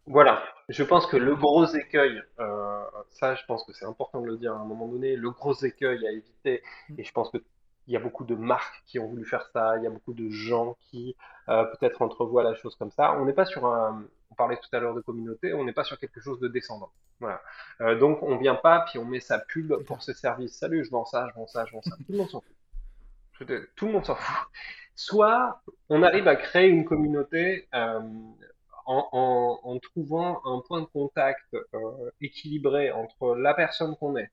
Voilà, je pense que le gros écueil, euh, ça je pense que c'est important de le dire à un moment donné, le gros écueil à éviter, et je pense que il y a beaucoup de marques qui ont voulu faire ça, il y a beaucoup de gens qui euh, peut-être entrevoient la chose comme ça. On n'est pas sur un, on parlait tout à l'heure de communauté, on n'est pas sur quelque chose de descendant. Voilà. Euh, donc on vient pas puis on met sa pub pour ses services. Salut, je vends ça, je vends ça, je vends ça. Tout le monde s'en fout. Tout le monde s'en fout. Soit on arrive à créer une communauté en, trouvant un point de contact euh, équilibré entre la personne qu'on est,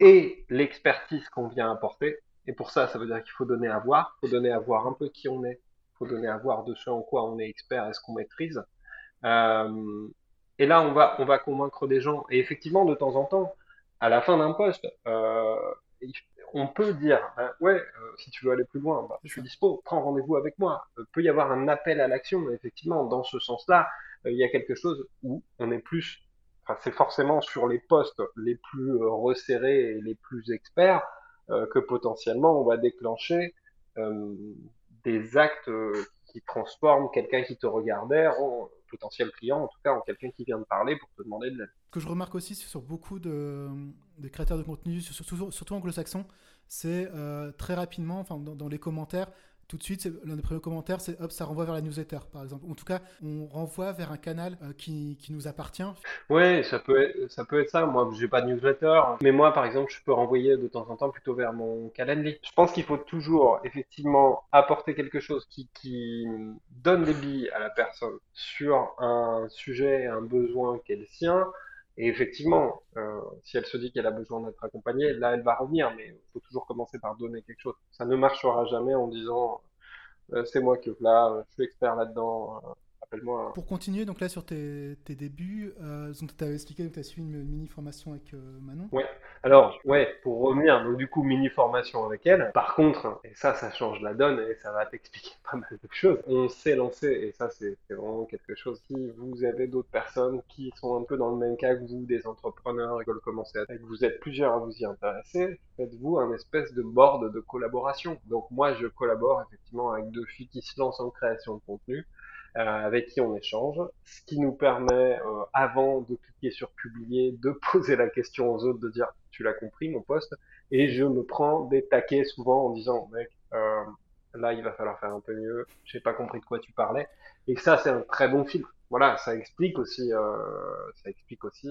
et l'expertise qu'on vient apporter. Et pour ça, ça veut dire qu'il faut donner à voir, il faut donner à voir un peu qui on est, il faut donner à voir de ce en quoi on est expert et ce qu'on maîtrise. Euh, et là, on va, on va convaincre des gens. Et effectivement, de temps en temps, à la fin d'un poste, euh, on peut dire, ben, ouais, euh, si tu veux aller plus loin, bah, je suis dispo, prends rendez-vous avec moi. Il peut y avoir un appel à l'action. Effectivement, dans ce sens-là, il y a quelque chose où on est plus c'est forcément sur les postes les plus euh, resserrés et les plus experts euh, que potentiellement on va déclencher euh, des actes qui transforment quelqu'un qui te regardait en potentiel client, en tout cas en quelqu'un qui vient de parler pour te demander de l'aide. Ce que je remarque aussi sur beaucoup de, créateurs de contenu, surtout, surtout anglo-saxons, c'est très rapidement, enfin dans, les commentaires, tout de suite, l'un des premiers commentaires, c'est hop, ça renvoie vers la newsletter, par exemple. En tout cas, on renvoie vers un canal euh, qui, qui, nous appartient. Oui, ça peut être ça. Peut être ça. Moi, pas de newsletter, mais moi, par exemple, je peux renvoyer de temps en temps plutôt vers mon calendrier. Je pense qu'il faut toujours, effectivement, apporter quelque chose qui, qui donne des billes à la personne sur un sujet, un besoin qu'elle est sien et effectivement, euh, si elle se dit qu'elle a besoin d'être accompagnée, là, elle va revenir, mais il faut toujours commencer par donner quelque chose. Ça ne marchera jamais en disant euh, c'est moi qui là, je suis expert là-dedans, euh, Hein. Pour continuer, donc là sur tes, débuts, euh, tu avais expliqué que tu as suivi une, mini formation avec euh, Manon. Ouais, alors, ouais, pour revenir, donc du coup, mini formation avec elle. Par contre, et ça, ça change la donne et ça va t'expliquer (laughs) pas mal de choses. On s'est lancé, et ça, c'est vraiment quelque chose. Si vous avez d'autres personnes qui sont un peu dans le même cas que vous, des entrepreneurs, et que commencer que vous êtes plusieurs à vous y intéresser, faites-vous un espèce de board de collaboration. Donc, moi, je collabore effectivement avec deux filles qui se lancent en création de contenu. Euh, avec qui on échange, ce qui nous permet, euh, avant de cliquer sur publier, de (laughs) poser la question aux autres, de dire tu l'as compris mon poste, et je me prends des taquets souvent en disant mec, euh, là il va falloir faire un peu mieux, j'ai pas compris de quoi tu parlais, et ça c'est un très bon filtre. Voilà, ça explique aussi, ça explique aussi,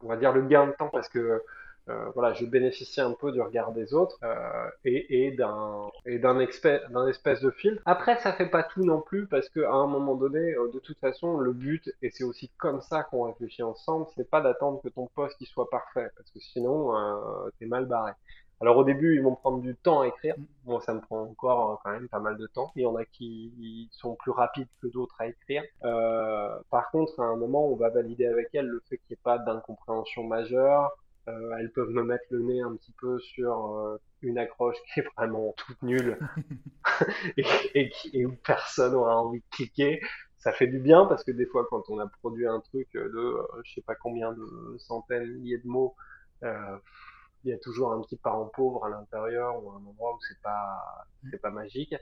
on va dire le gain de temps. Parce que euh, voilà, je bénéficie un peu du regard des autres euh, et, et d'un et d'un d'un espèce de fil. Après, ça fait pas tout non plus parce que à un moment donné, euh, de toute façon, le but et c'est aussi comme ça qu'on réfléchit ensemble, c'est pas d'attendre que ton poste il soit parfait parce que sinon euh, t'es mal barré. Alors au début, ils vont prendre du temps à écrire. Moi, ça me prend encore euh, quand même pas mal de temps. Il y en a qui sont plus rapides que d'autres à écrire. Euh, par contre, à un moment, on va valider avec elles le fait qu'il n'y ait pas d'incompréhension majeure, euh, elles peuvent me mettre le nez un petit peu sur euh, une accroche qui est vraiment toute nulle (laughs) (laughs) et, et, où personne aura envie de cliquer. Ça fait du bien parce que des fois, quand on a produit un truc de euh, je sais pas combien de centaines, milliers de mots, il y a toujours un petit parent pauvre à l'intérieur ou un endroit où c'est pas c'est pas magique.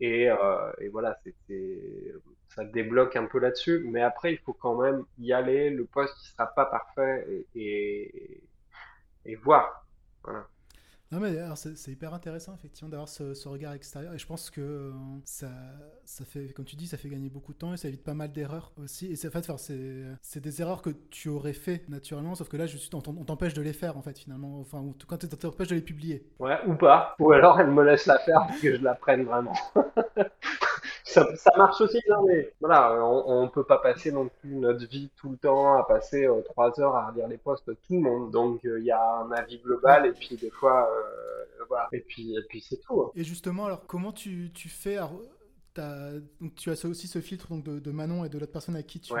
Et, euh, et, voilà, c'est, ça débloque un peu là-dessus. Mais après, il faut quand même y aller. Le poste qui sera pas parfait et, et, voir. Voilà. Non mais c'est hyper intéressant effectivement d'avoir ce, regard extérieur et je pense que euh, ça, ça fait, comme tu dis, ça fait gagner beaucoup de temps et ça évite pas mal d'erreurs aussi. Et c'est en fait, c'est des erreurs que tu aurais fait naturellement, sauf que là, je suis, on t'empêche de les faire en fait finalement. Enfin, quand tu t'empêches de les publier. Ouais, ou pas. Ou alors elle me laisse la faire pour que je la prenne vraiment. (laughs) ça, ça, marche aussi, non, mais voilà, on, on peut pas passer non plus notre vie tout le temps à passer euh, trois heures à relire les posts de tout le monde. Donc euh, il y a un avis global et puis des fois, euh, voilà. Et puis, et puis c'est tout. Hein. Et justement, alors comment tu, tu fais donc, tu as aussi ce filtre donc, de, Manon et de l'autre personne avec qui tu,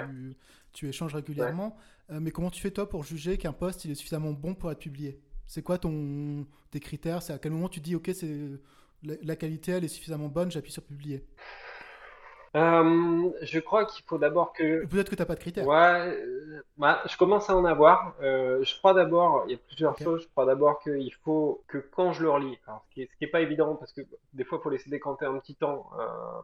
tu échanges régulièrement. mais comment tu fais toi pour juger qu'un post il est suffisamment bon pour être publié? C'est quoi ton, tes critères? C'est à quel moment tu dis ok c'est la, qualité, elle est suffisamment bonne, j'appuie sur publier? Euh, je crois qu'il faut d'abord que. Peut-être que tu n'as pas de critères. Ouais, euh, bah, je commence à en avoir. Euh, je crois d'abord, il y a plusieurs choses. Je crois d'abord qu'il faut que quand je le relis, alors, ce qui est, ce qui est pas évident parce que des fois il faut laisser décanter un petit temps,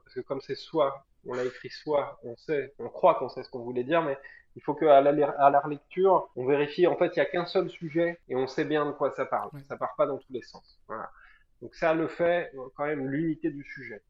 parce que comme c'est soit, on l'a écrit soit, on sait, on croit qu'on sait ce qu'on voulait dire, mais il faut qu'à la, à la lecture, on vérifie. En fait, il y a qu'un seul sujet et on sait bien de quoi ça parle. Ça part pas dans tous les sens. Voilà. Donc ça le fait quand même l'unité du sujet.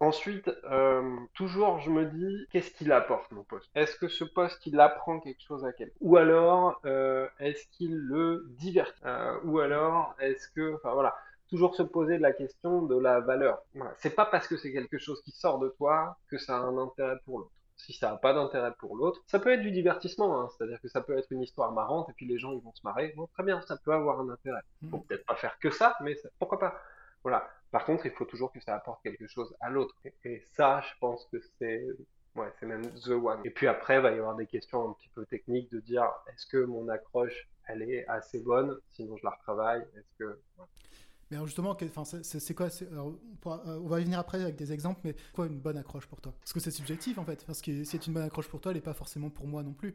Ensuite, euh, toujours, je me dis, qu'est-ce qu'il apporte, mon poste? Est-ce que ce poste, il apprend quelque chose à quelqu'un? Ou alors, euh, est-ce qu'il le divertit euh, Ou alors, est-ce que... Enfin, voilà. Toujours se poser la question de la valeur. Voilà. C'est pas parce que c'est quelque chose qui sort de toi que ça a un intérêt pour l'autre si ça n'a pas d'intérêt pour l'autre. Ça peut être du divertissement, hein, c'est-à-dire que ça peut être une histoire marrante et puis les gens ils vont se marrer. Bon, très bien, ça peut avoir un intérêt. Faut mmh. peut-être pas faire que ça, mais pourquoi pas? Voilà. Par contre, il faut toujours que ça apporte quelque chose à l'autre. Et, ça, je pense que c'est ouais, c'est même the one. Et puis après, il va y avoir des questions un petit peu techniques de dire est-ce que mon accroche, elle est assez bonne, sinon je la retravaille. Est-ce que mais alors justement, c'est quoi euh, on, va y venir après avec des exemples, mais quoi une bonne accroche pour toi? Parce que c'est subjectif en fait. Parce que si c'est une bonne accroche pour toi, elle n'est pas forcément pour moi non plus.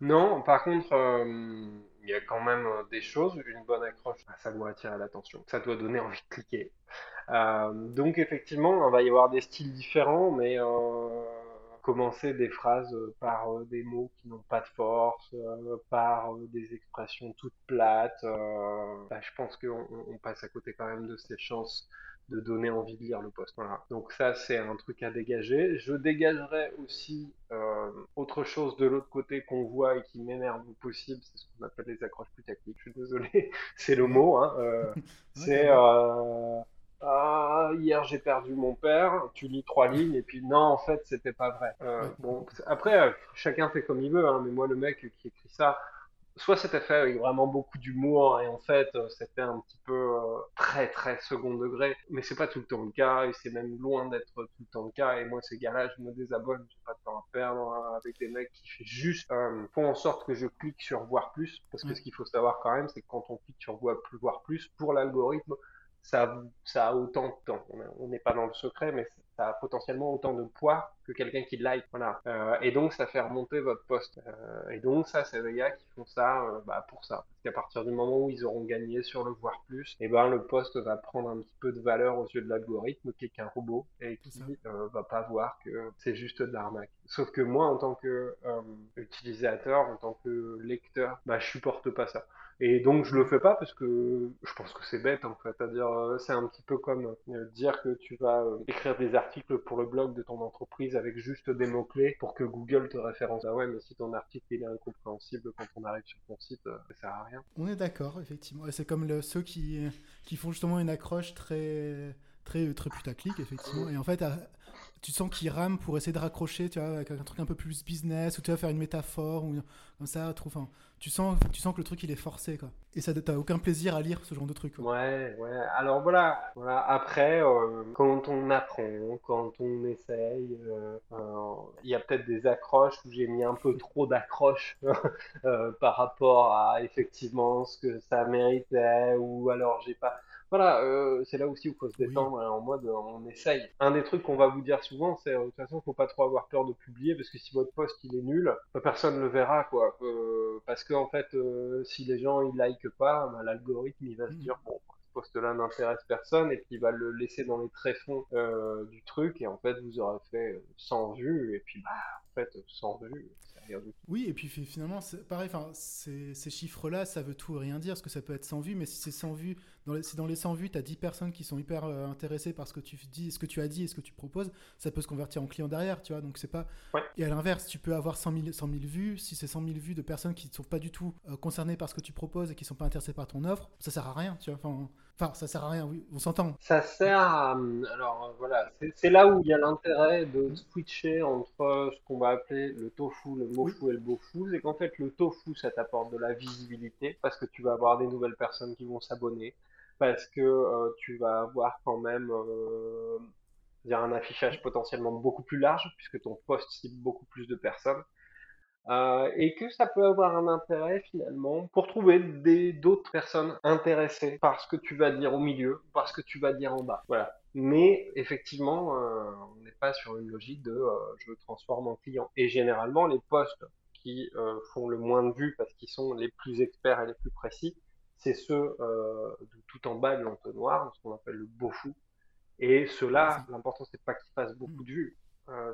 Non, par contre, euh, il y a quand même euh, des choses. Une bonne accroche, bah, ça doit attirer l'attention, ça doit donner (laughs) envie de cliquer. donc effectivement, il va y avoir des styles différents, mais commencer des phrases euh, par euh, des mots qui n'ont pas de force, euh, par des expressions toutes plates. Bah, je pense qu'on on passe à côté quand même de ces chances de donner envie de lire le poste. Voilà. Donc ça, c'est un truc à dégager. Je dégagerai aussi euh, autre chose de l'autre côté qu'on voit et qui m'énerve au possible, c'est ce qu'on appelle les accroches plus tactiques. Je suis désolé, (laughs) c'est le mot. Hein. Euh, (laughs) c'est euh, ah, hier j'ai perdu mon père, tu lis trois lignes et puis non, en fait, c'était pas vrai. Bon, après, chacun fait comme il veut, hein, mais moi, le mec qui écrit ça, soit c'était fait avec vraiment beaucoup d'humour et en fait, euh, c'était un petit peu très très second degré, mais c'est pas tout le temps le cas et c'est même loin d'être tout le temps le cas. Et moi, ces gars-là, je me désabonne, j'ai pas de temps à perdre hein, avec des mecs qui font juste, font en sorte que je clique sur voir plus, parce que ce qu'il faut savoir quand même, c'est que quand on clique sur voir plus, voir plus, pour l'algorithme, ça, ça a autant de temps. On n'est pas dans le secret, mais ça a potentiellement autant de poids que quelqu'un qui like. Voilà. Euh, et donc, ça fait remonter votre poste. Euh, et donc, ça, c'est des gars qui font ça euh, bah, pour ça. Parce qu'à partir du moment où ils auront gagné sur le voir plus, et eh ben, le poste va prendre un petit peu de valeur aux yeux de l'algorithme, qui est qu'un robot, et qui va pas voir que c'est juste de l'arnaque. Sauf que moi, en tant que utilisateur, en tant que lecteur, bah, je supporte pas ça. Et donc je le fais pas parce que je pense que c'est bête en fait. à dire euh, c'est un petit peu comme euh, dire que tu vas euh, écrire des articles pour le blog de ton entreprise avec juste des mots clés pour que Google te référence. Ah ouais, mais si ton article il est incompréhensible quand on arrive sur ton site, ça sert à rien. On est d'accord, effectivement. C'est comme ceux qui qui font justement une accroche très très très putaclic effectivement. Et en fait, tu sens qu'il rame pour essayer de raccrocher, tu vois, avec un truc un peu plus business, ou tu vas faire une métaphore, ou comme ça, trop, tu sens, tu sens que le truc il est forcé, quoi. Et ça, t'as aucun plaisir à lire ce genre de truc. Ouais, ouais. Alors voilà, voilà. Après, euh, quand on apprend, quand on essaye, euh, il y a peut-être des accroches où j'ai mis un peu trop d'accroches (laughs) euh, par rapport à effectivement ce que ça méritait, ou alors j'ai pas voilà, euh, c'est là aussi où il faut se détendre hein, en mode on essaye. Un des trucs qu'on va vous dire souvent, c'est de toute façon, faut pas trop avoir peur de publier parce que si votre post il est nul, bah, personne le verra quoi. Euh, parce que en fait, euh, si les gens ils like pas, bah, l'algorithme il va se mmh. dire bon, ce post-là n'intéresse personne et puis il va le laisser dans les tréfonds du truc et en fait vous aurez fait 100 vues et puis bah en fait 100 vues oui, et puis finalement, pareil, ces, ces chiffres-là, ça veut tout et rien dire, parce que ça peut être 100 vues, mais si c'est 100 vues, dans les, si dans les 100 vues, tu as 10 personnes qui sont hyper euh, intéressées par ce que tu dis, ce que tu as dit et ce que tu proposes, ça peut se convertir en client derrière, tu vois. Donc c'est pas. Et à l'inverse, tu peux avoir 100 000, 100 000 vues, si c'est 100 000 vues de personnes qui ne sont pas du tout euh, concernées par ce que tu proposes et qui ne sont pas intéressées par ton offre, ça sert à rien, tu vois. Enfin, Enfin, ça sert à rien, oui, on s'entend. Ça sert à. Alors voilà, c'est là où il y a l'intérêt de switcher entre ce qu'on va appeler le tofu, le mofu et le bofu. C'est qu'en fait, le tofu, ça t'apporte de la visibilité parce que tu vas avoir des nouvelles personnes qui vont s'abonner, parce que euh, tu vas avoir quand même euh, un affichage potentiellement beaucoup plus large puisque ton post cible beaucoup plus de personnes. Euh, et que ça peut avoir un intérêt finalement pour trouver des d'autres personnes intéressées par ce que tu vas dire au milieu, par ce que tu vas dire en bas. Voilà. Mais effectivement, euh, on n'est pas sur une logique de euh, je transforme en client. Et généralement, les postes qui euh, font le moins de vues parce qu'ils sont les plus experts et les plus précis, c'est ceux tout en bas de l'entonnoir, ce qu'on appelle le beau fou. Et ceux-là, l'important c'est pas qu'ils fassent beaucoup de vues,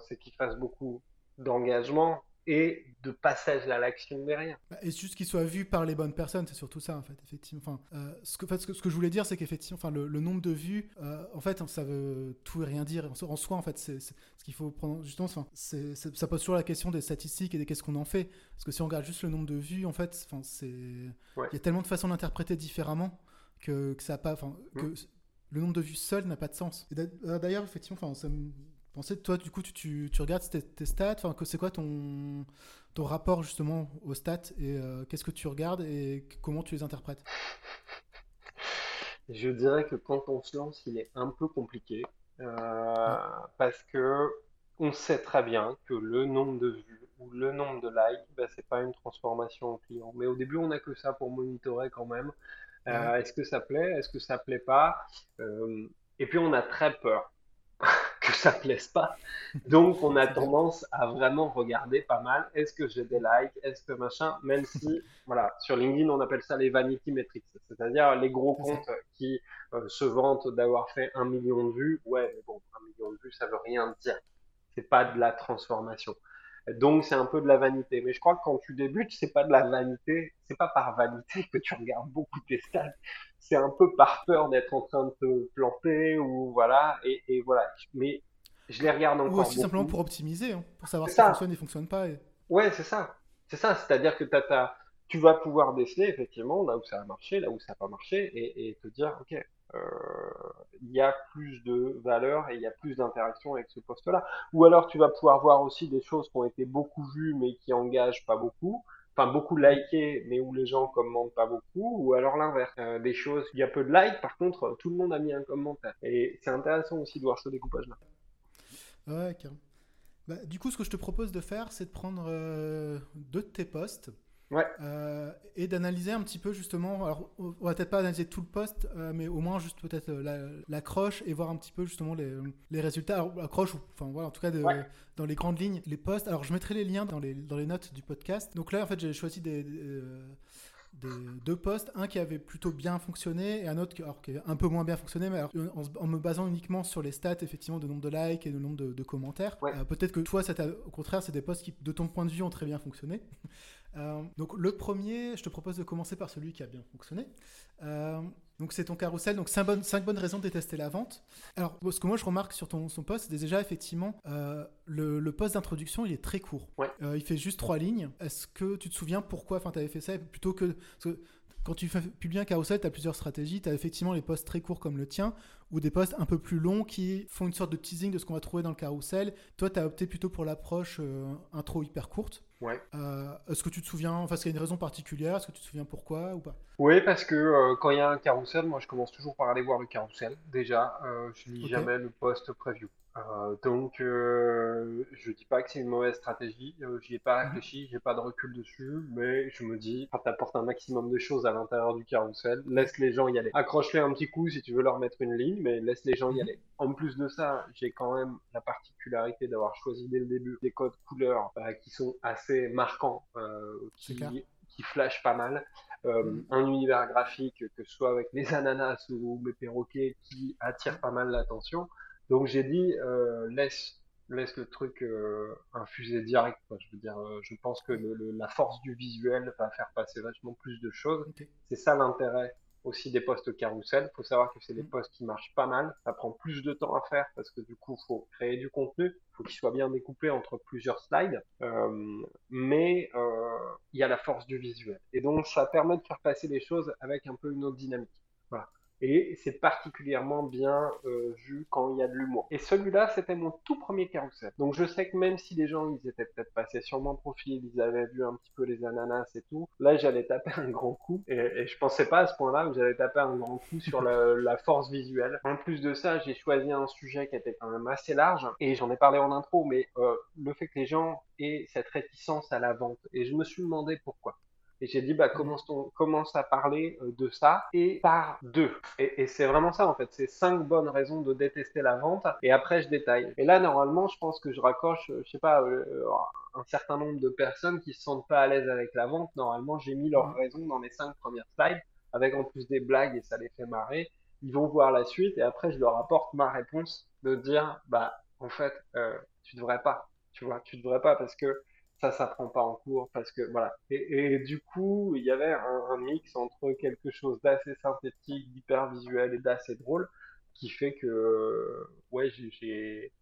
c'est qu'ils fassent beaucoup d'engagement et de passage à l'action derrière. Bah, et juste qu'il soit vu par les bonnes personnes, c'est surtout ça en fait, effectivement. Enfin, euh, ce, que, ce, que, ce, que, je voulais dire, c'est qu'effectivement, enfin, le, nombre de vues, euh, en fait, ça veut tout et rien dire. En, soi, en fait, c'est ce qu'il faut prendre justement. Enfin, ça pose toujours la question des statistiques et de qu'est-ce qu'on en fait. Parce que si on regarde juste le nombre de vues, en fait, enfin, c'est il y a tellement de façons d'interpréter différemment que, que ça a pas, enfin, que mmh. le nombre de vues seul n'a pas de sens. Euh, d'ailleurs, effectivement, enfin, ça me pensais, toi, du coup, tu, tu, regardes tes, stats, enfin, c'est quoi ton, ton rapport justement aux stats et euh, qu'est-ce que tu regardes et comment tu les interprètes? Je dirais que quand on se lance, il est un peu compliqué euh, parce que on sait très bien que le nombre de vues ou le nombre de likes, ben, c'est pas une transformation en client. Mais au début, on n'a que ça pour monitorer quand même. Euh, est-ce que ça plaît? Est-ce que ça plaît pas? Et puis on a très peur que ça (laughs) plaise pas? Donc, on a tendance à vraiment regarder pas mal. Est-ce que j'ai des likes? Est-ce que machin? Même si, voilà, sur LinkedIn, on appelle ça les vanity metrics, c'est-à-dire les gros comptes qui euh, se vantent d'avoir fait un million de vues. Ouais, mais bon, un million de vues, ça veut rien dire. C'est pas de la transformation. Donc c'est un peu de la vanité. Mais je crois que quand tu débutes, c'est pas de la vanité, c'est pas par vanité (laughs) que tu regardes beaucoup tes stats. C'est un peu par peur d'être en train de te planter ou voilà. Et, voilà. Mais je les regarde encore. Ou aussi simplement pour optimiser, hein, pour savoir si ça fonctionne et fonctionne pas. Ouais, c'est ça. C'est ça. C'est-à-dire que tu vas pouvoir déceler effectivement là où ça a marché, là où ça n'a pas marché, et, et te dire ok, il y a plus de valeur et il y a plus d'interaction avec ce poste-là. Ou alors tu vas pouvoir voir aussi des choses qui ont été beaucoup vues mais qui engagent pas beaucoup. Enfin, beaucoup likées, mais où les gens commentent pas beaucoup, ou alors l'inverse. Euh, des choses, il y a peu de likes, par contre, tout le monde a mis un commentaire. Et c'est intéressant aussi de voir ce découpage-là. Ouais, carrément. Bah, du coup, ce que je te propose de faire, c'est de prendre euh, deux de tes posts, Ouais. Euh, et d'analyser un petit peu justement, alors on va peut-être pas analyser tout le poste, euh, mais au moins juste peut-être euh, l'accroche et voir un petit peu justement les, les résultats. Alors l'accroche, enfin voilà, en tout cas de, dans les grandes lignes, les posts. Alors je mettrai les liens dans les, dans les notes du podcast. Donc là en fait j'ai choisi des, deux postes, un qui avait plutôt bien fonctionné et un autre qui, alors, qui avait un peu moins bien fonctionné, mais en, me basant uniquement sur les stats effectivement de nombre de likes et de nombre de, commentaires. Peut-être que toi, ça au contraire, c'est des posts qui, de ton point de vue, ont très bien fonctionné. Euh, donc le premier, je te propose de commencer par celui qui a bien fonctionné. Euh, donc c'est ton carrousel, donc 5 bonnes, bonnes raisons de détester la vente. Alors ce que moi je remarque sur ton son poste, c'est déjà effectivement euh, le, le poste d'introduction, il est très court. il fait juste 3 lignes. Est-ce que tu te souviens pourquoi tu avais fait ça? Plutôt que, que quand tu publies un carousel, tu as plusieurs stratégies. Tu as effectivement les posts très courts comme le tien, ou des posts un peu plus longs qui font une sorte de teasing de ce qu'on va trouver dans le carrousel. Toi, tu as opté plutôt pour l'approche euh, intro hyper courte. Ouais. Euh, est-ce que tu te souviens, enfin, est-ce qu'il y a une raison particulière? Est-ce que tu te souviens pourquoi ou pas? Oui, parce que euh, quand il y a un carrousel, moi je commence toujours par aller voir le carrousel. Déjà, je lis jamais le post preview. Euh, donc, euh, je dis pas que c'est une mauvaise stratégie. Euh, j'y ai pas mhm. réfléchi, j'ai pas de recul dessus, mais je me dis, tu apportes un maximum de choses à l'intérieur du carrousel, laisse les gens y aller. Accroche-les un petit coup si tu veux leur mettre une ligne, mais laisse les gens y mhm. aller. En plus de ça, j'ai quand même la particularité d'avoir choisi dès le début des codes couleurs qui sont assez marquants, qui, qui flashent pas mal. Mhm. un univers graphique, que ce soit avec les ananas ou mes perroquets, qui attire pas mal l'attention. Donc j'ai dit euh, laisse laisse le truc euh, infuser direct. Quoi. Je veux dire, euh, je pense que le, la force du visuel va faire passer vachement plus de choses. C'est ça l'intérêt aussi des postes carousel. Faut savoir que c'est des mm. postes qui marchent pas mal. Ça prend plus de temps à faire parce que du coup, faut créer du contenu. Faut qu'il soit bien découpé entre plusieurs slides. Euh, mais euh, il y a la force du visuel. Et donc, ça permet de faire passer les choses avec un peu une autre dynamique. Voilà. Et c'est particulièrement bien euh, vu quand il y a de l'humour. Et celui-là, c'était mon tout premier carrousel. Donc je sais que même si les gens, ils étaient peut-être passés sur mon profil, ils avaient vu un petit peu les ananas et tout, là j'allais taper un grand coup, et, et je pensais pas à ce point-là où j'allais taper un grand coup sur (laughs) la, force visuelle. En plus de ça, j'ai choisi un sujet qui était quand même assez large, et j'en ai parlé en intro, mais euh, le fait que les gens aient cette réticence à la vente, et je me suis demandé pourquoi. Et j'ai dit, bah, commence, commence à parler euh, de ça et par deux. Et, et c'est vraiment ça, en fait. C'est cinq bonnes raisons de détester la vente. Et après, je détaille. Et là, normalement, je pense que je raccroche, euh, je sais pas, euh, un certain nombre de personnes qui se sentent pas à l'aise avec la vente. Normalement, j'ai mis leurs raisons dans les cinq premières slides, avec en plus des blagues et ça les fait marrer. Ils vont voir la suite et après, je leur apporte ma réponse de dire, bah, en fait, euh, tu devrais pas. Tu vois, tu devrais pas parce que ça, ça prend pas en cours parce que voilà. Et, du coup, il y avait un, mix entre quelque chose d'assez synthétique, d'hyper visuel et d'assez drôle, qui fait que ouais, j'ai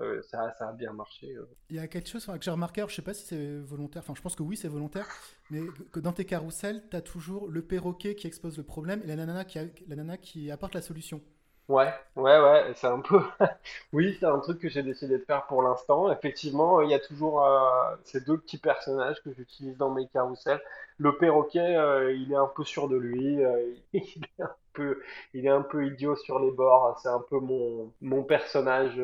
euh, ça, ça a bien marché. Euh. Il y a quelque chose que j'ai remarqué, je sais pas si c'est volontaire, enfin je pense que oui c'est volontaire, mais que dans tes carousels, tu as toujours le perroquet qui expose le problème et la nana qui, la nana qui apporte la solution. Ouais, ouais, ouais, c'est un peu. (laughs) Oui, c'est un truc que j'ai décidé de faire pour l'instant. Effectivement, il y a toujours euh, ces deux petits personnages que j'utilise dans mes carousels. Le perroquet, euh, il est un peu sûr de lui, euh, (laughs) il est un peu, il est un peu idiot sur les bords. C'est un peu mon, mon personnage